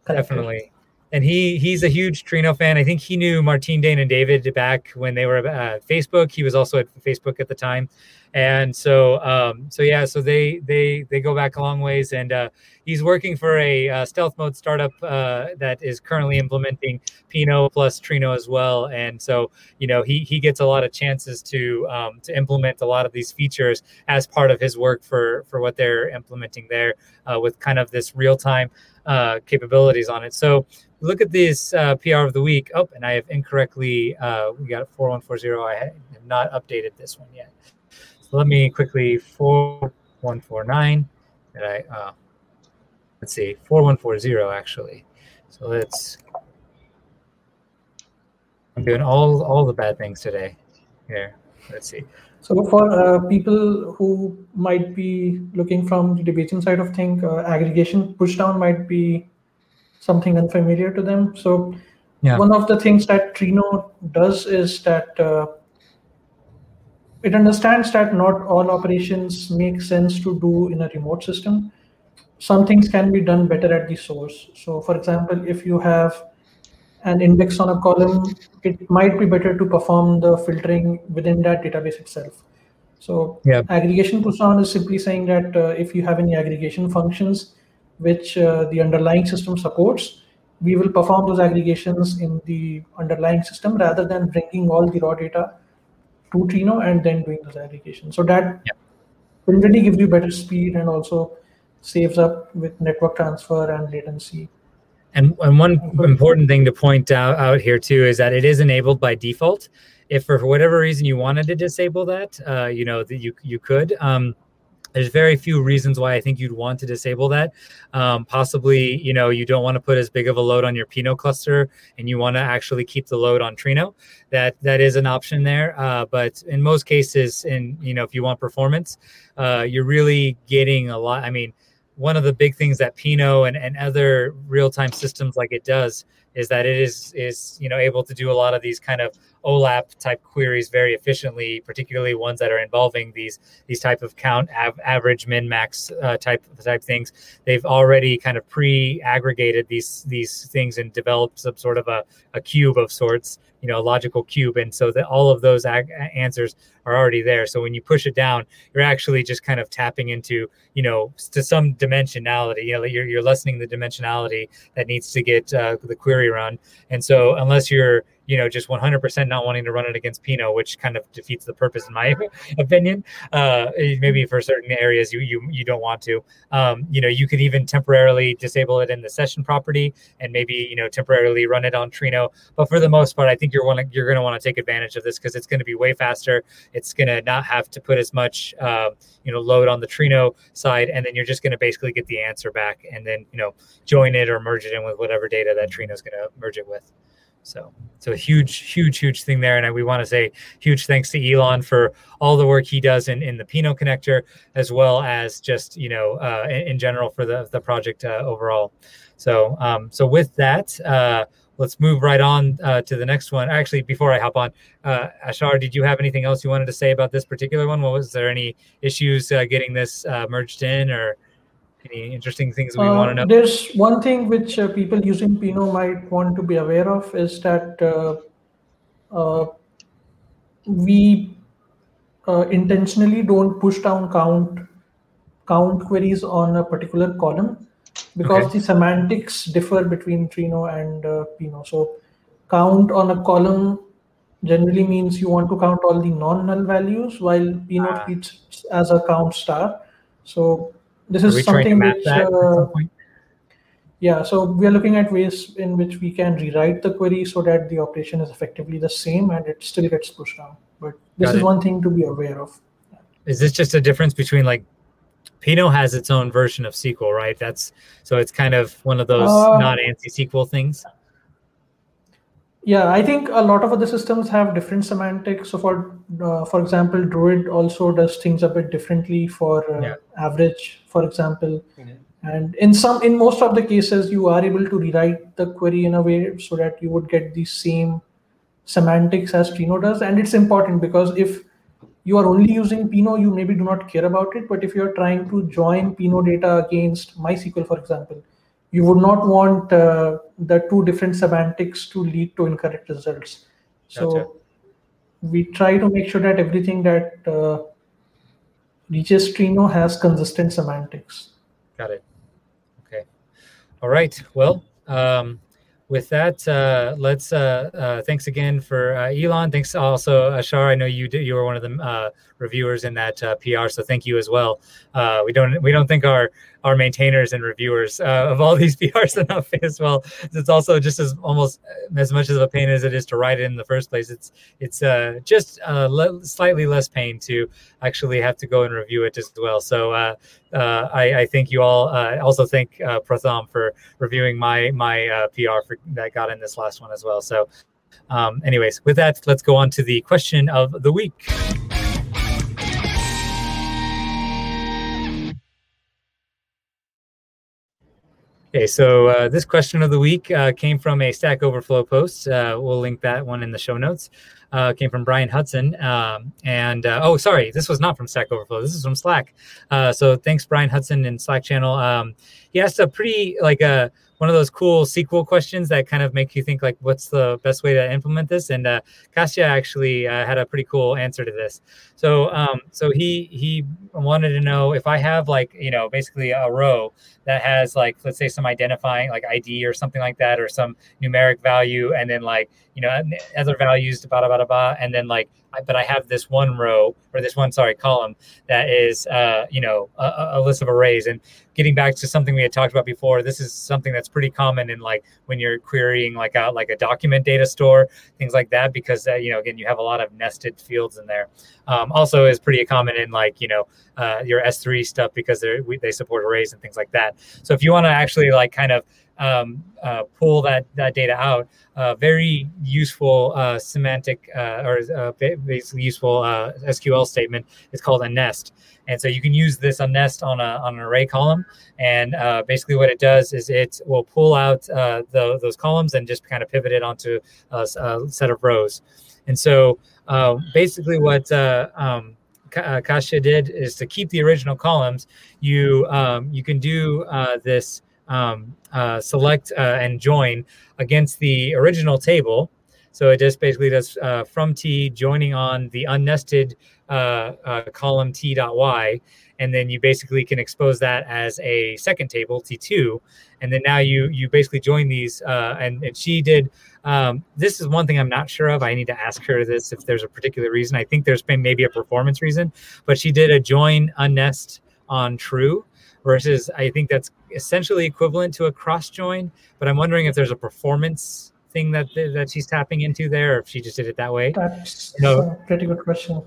Connector. Definitely. And he he's a huge Trino fan. I think he knew Martin Dain and David back when they were at Facebook. He was also at Facebook at the time and so um, so yeah so they they they go back a long ways. And uh, he's working for a uh, stealth mode startup uh, that is currently implementing pinot plus trino as well. And so you know he he gets a lot of chances to um, to implement a lot of these features as part of his work for for what they're implementing there uh, with kind of this real-time uh, capabilities on it. So look at this uh, pr of the week. Oh and i have incorrectly we got 4140 i have not updated this one yet let me quickly 4149 that I uh, let's see 4140 actually. So let's I'm doing all all the bad things today. Here, let's see. So for uh, people who might be looking from the Debezium side of thing, uh, aggregation pushdown might be something unfamiliar to them. So yeah. one of the things that Trino does is that uh, it understands that not all operations make sense to do in a remote system. Some things can be done better at the source. So, for example, if you have an index on a column, it might be better to perform the filtering within that database itself. So, yeah. aggregation pushdown is simply saying that uh, if you have any aggregation functions which uh, the underlying system supports, we will perform those aggregations in the underlying system rather than bringing all the raw data to Trino and then doing those aggregations. So that yeah. will really give you better speed and also saves up with network transfer and latency. And, and one important thing to point out, out here too is that it is enabled by default. If for whatever reason you wanted to disable that, uh, you know that you you could. Um, there's very few reasons why I think you'd want to disable that. Um, possibly, you know, you don't want to put as big of a load on your Pinot cluster, and you want to actually keep the load on Trino. That that is an option there. Uh, but in most cases, in you know, if you want performance, uh, you're really getting a lot. I mean, one of the big things that Pinot and, and other real time systems like it does is that it is is you know able to do a lot of these kind of OLAP type queries very efficiently, particularly ones that are involving these these type of count av- average min max uh, type type things. They've already kind of pre-aggregated these these things and developed some sort of a, a cube of sorts, you know, a logical cube, and so that all of those ag- answers are already there. So when you push it down, you're actually just kind of tapping into you know to some dimensionality. You know, you're you're lessening the dimensionality that needs to get uh, the query run, and so unless you're you know, just 100% not wanting to run it against Pinot, which kind of defeats the purpose, in my opinion. Uh, maybe for certain areas you you you don't want to. Um, you know, you could even temporarily disable it in the session property and maybe you know temporarily run it on Trino. But for the most part, I think you're one you're going to want to take advantage of this because it's going to be way faster. It's going to not have to put as much uh, you know load on the Trino side, and then you're just going to basically get the answer back and then you know join it or merge it in with whatever data that Trino is going to merge it with. So it's a huge, huge, huge thing there. And I, we want to say huge thanks to Elon for all the work he does in, in the Pinot connector, as well as just, you know, uh, in, in, general for the, the project uh, overall. So, um, so with that, uh, let's move right on uh, to the next one. Actually, before I hop on, uh, Ashhar, did you have anything else you wanted to say about this particular one? What was there any issues uh, getting this merged in or? Any interesting things we uh, want to know? There's one thing which uh, people using Pinot might want to be aware of is that uh, uh we uh, intentionally don't push down count count queries on a particular column because okay. the semantics differ between Trino and uh, Pinot. So count on a column generally means you want to count all the non-null values, while Ah. treats as a count star. So this is we trying to something which, that uh, yeah. So we are looking at ways in which we can rewrite the query so that the operation is effectively the same and it still gets pushed down. But this Got is it. one thing to be aware of. Is this just a difference between like Pinot has its own version of SQL, right? That's so it's kind of one of those Uh, not ANSI SQL things. Yeah, I think a lot of other systems have different semantics. So, for uh, for example, Druid also does things a bit differently for uh, Yeah. average, for example. Yeah. And in some, in most of the cases, you are able to rewrite the query in a way so that you would get the same semantics as Trino does. And it's important because if you are only using Pinot, you maybe do not care about it. But if you're trying to join Pinot data against MySQL, for example, you would not want uh, the two different semantics to lead to incorrect results. So Gotcha. we try to make sure that everything that uh, reaches Trino has consistent semantics. Got it. Okay. All right. Well, um, with that, uh, let's. Uh, uh, thanks again for uh, Elon. Thanks also Ashhar. I know you did, you were one of the uh, reviewers in that uh, PR, so thank you as well. Uh, we don't we don't think our our maintainers and reviewers uh, of all these PRs enough as well. It's also just as almost as much of a pain as it is to write it in the first place. It's it's uh, just uh, le- slightly less pain to actually have to go and review it as well. So uh, uh, I, I thank you all. Uh, also thank uh, Pratham for reviewing my my uh, PR for that got in this last one as well. So, um, anyways, with that, let's go on to the question of the week. Okay, so uh, this question of the week uh, came from a Stack Overflow post. Uh, we'll link that one in the show notes. Uh, came from Brian Hudson. Um, and uh, oh, sorry, this was not from Stack Overflow. This is from Slack. Uh, so thanks, Brian Hudson in Slack channel. Um, he asked a pretty like a one of those cool SQL questions that kind of make you think like, what's the best way to implement this? And uh, Kasia actually uh, had a pretty cool answer to this. So um, so he he wanted to know if I have like you know basically a row that has like let's say some identifying like ID or something like that or some numeric value and then like you know other values blah blah blah blah and then like but I have this one row or this one sorry column that is uh, you know a, a list of arrays and getting back to something we had talked about before this is something that's pretty common in like when you're querying like out like a document data store things like that because uh, you know again you have a lot of nested fields in there um, also is pretty common in like you know uh, your S3 stuff because they they support arrays and things like that. So if you want to actually like kind of um, uh, pull that that data out, uh, very useful uh, semantic uh, or uh, basically useful uh, SQL statement It's called unnest. And so you can use this unnest on a on an array column, and basically what it does is it will pull out the, those columns and just kind of pivot it onto a, a set of rows. And so basically what um, Kasia did is to keep the original columns. You um, you can do this um, uh, select and join against the original table. So it just basically does from T joining on the unnested column T.Y, and then you basically can expose that as a second table T2, and then now you you basically join these. and, and she did um, this is one thing I'm not sure of. I need to ask her this if there's a particular reason. I think there's been maybe a performance reason, but she did a join unnest on true versus I think that's essentially equivalent to a cross join. But I'm wondering if there's a performance thing that that she's tapping into there, or if she just did it that way. That's No. a pretty good question.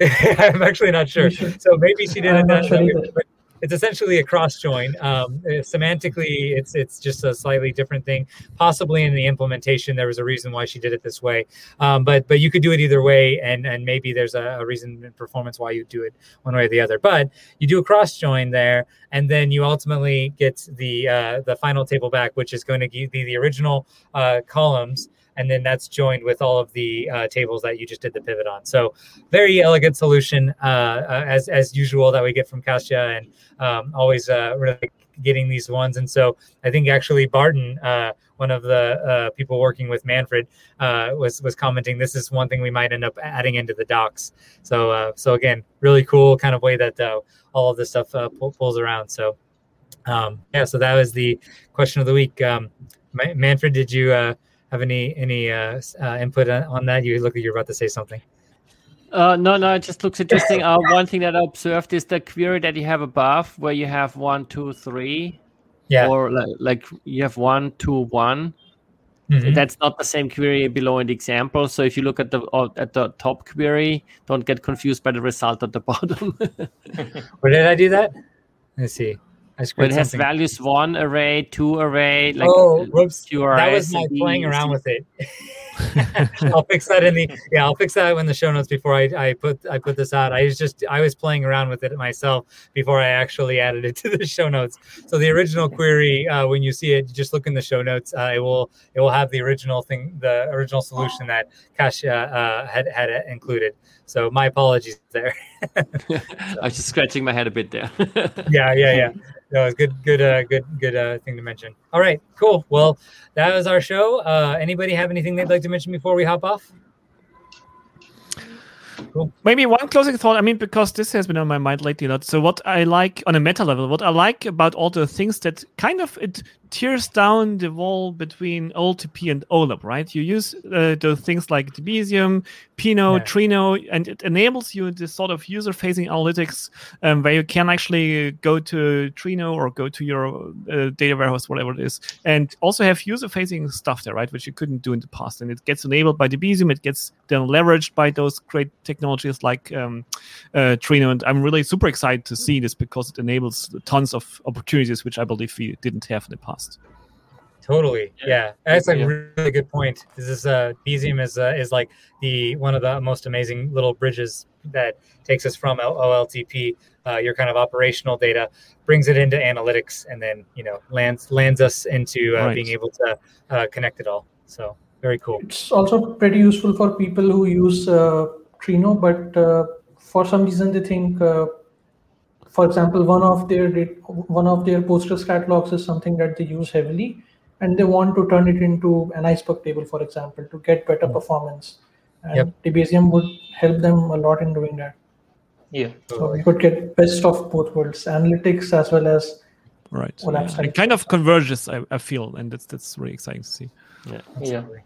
I'm actually not sure. So maybe she did I'm it that sure way, either. It's essentially a cross join. Um, semantically, it's it's just a slightly different thing. Possibly in the implementation, there was a reason why she did it this way. Um, but but you could do it either way, and and maybe there's a, a reason in performance why you do it one way or the other. But you do a cross join there, and then you ultimately get the uh, the final table back, which is going to be the original uh, columns. And then that's joined with all of the uh, tables that you just did the pivot on. So very elegant solution uh, uh, as as usual that we get from Kasia, and um, always uh, really getting these ones. And so I think actually Barton, uh, one of the uh, people working with Manfred, uh, was was commenting this is one thing we might end up adding into the docs. So uh, so again, really cool kind of way that uh, all of this stuff pull, pulls around. So um, yeah, so that was the question of the week. Um, Manfred, did you have any any uh, uh, input on that? You look like you're about to say something. Uh, no, no, it just looks interesting. uh, one thing that I observed is the query that you have above, where you have one, two, three, yeah, or like, like you have one, two, one. Mhm. That's not the same query below in the example. So if you look at the uh, at the top query, don't get confused by the result at the bottom. Where did I do that? Let's see. I Where screwed it has values one array, two array, like oh, uh, whoops! QRS That was my playing around with it. I'll fix that in the yeah. I'll fix that in the show notes before I, I put I put this out. I was just I was playing around with it myself before I actually added it to the show notes. So the original query, uh, when you see it, just look in the show notes. Uh, it will it will have the original thing, the original solution that Kasia uh, had had included. So my apologies there. I was just scratching my head a bit there. yeah, yeah, yeah. No, it's good, good, uh, good, good uh, thing to mention. All right, cool. Well, that was our show. Uh, anybody have anything they'd like to mention before we hop off? Maybe one closing thought. I mean, because this has been on my mind lately a lot. So, what I like on a meta level, what I like about all the things that kind of it tears down the wall between OLTP and OLAP, right? You use uh, the things like Debezium, Pinot, Yeah. Trino, and it enables you this sort of user-facing analytics um, where you can actually go to Trino or go to your uh, data warehouse, whatever it is, and also have user-facing stuff there, right? Which you couldn't do in the past, and it gets enabled by Debezium. It gets then leveraged by those great technologies like um, uh, Trino, and I'm really super excited to see this because it enables tons of opportunities which I believe we didn't have in the past. Totally. Yeah. Yeah, that's a really good point. This is uh, Debezium is uh, is like the one of the most amazing little bridges that takes us from OLTP, uh, your kind of operational data, brings it into analytics, and then you know lands lands us into uh, Right. being able to uh, connect it all. So very cool. It's also pretty useful for people who use uh, Trino, but uh, for some reason they think, uh, for example, one of their dat- one of their Postgres catalogs is something that they use heavily, and they want to turn it into an iceberg table, for example, to get better performance. And Yep. Debezium would help them a lot in doing that. Yeah. So you could get best of both worlds, analytics as well as Right. OLAP Yeah. It kind of converges, I, I feel, and that's that's really exciting to see. Yeah. Absolutely.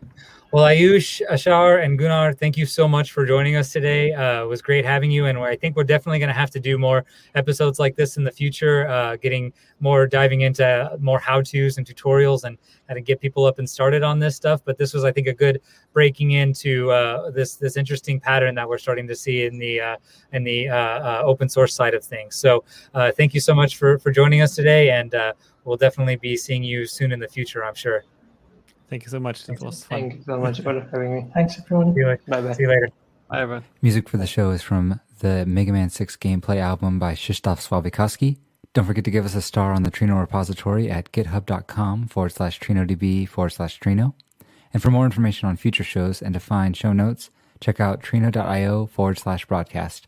Well, Ayush, Ashhar, and Gunnar, thank you so much for joining us today. Uh, it was great having you, and I think we're definitely going to have to do more episodes like this in the future, uh, getting more diving into more how-tos and tutorials and how to get people up and started on this stuff. But this was, I think, a good breaking into uh, this this interesting pattern that we're starting to see in the uh, in the uh, uh, open source side of things. So, uh, thank you so much for for joining us today, and uh, we'll definitely be seeing you soon in the future, I'm sure. Thank you so much. That was fun. Thank you so much for having me. thanks everyone. See you, Bye bye. see you later. Bye, everyone. Music for the show is from the Mega Man 6 gameplay album by Krzysztof Sławikowski. Don't forget to give us a star on the Trino repository at github.com forward slash TrinoDB forward slash Trino. And for more information on future shows and to find show notes, check out trino.io forward slash broadcast.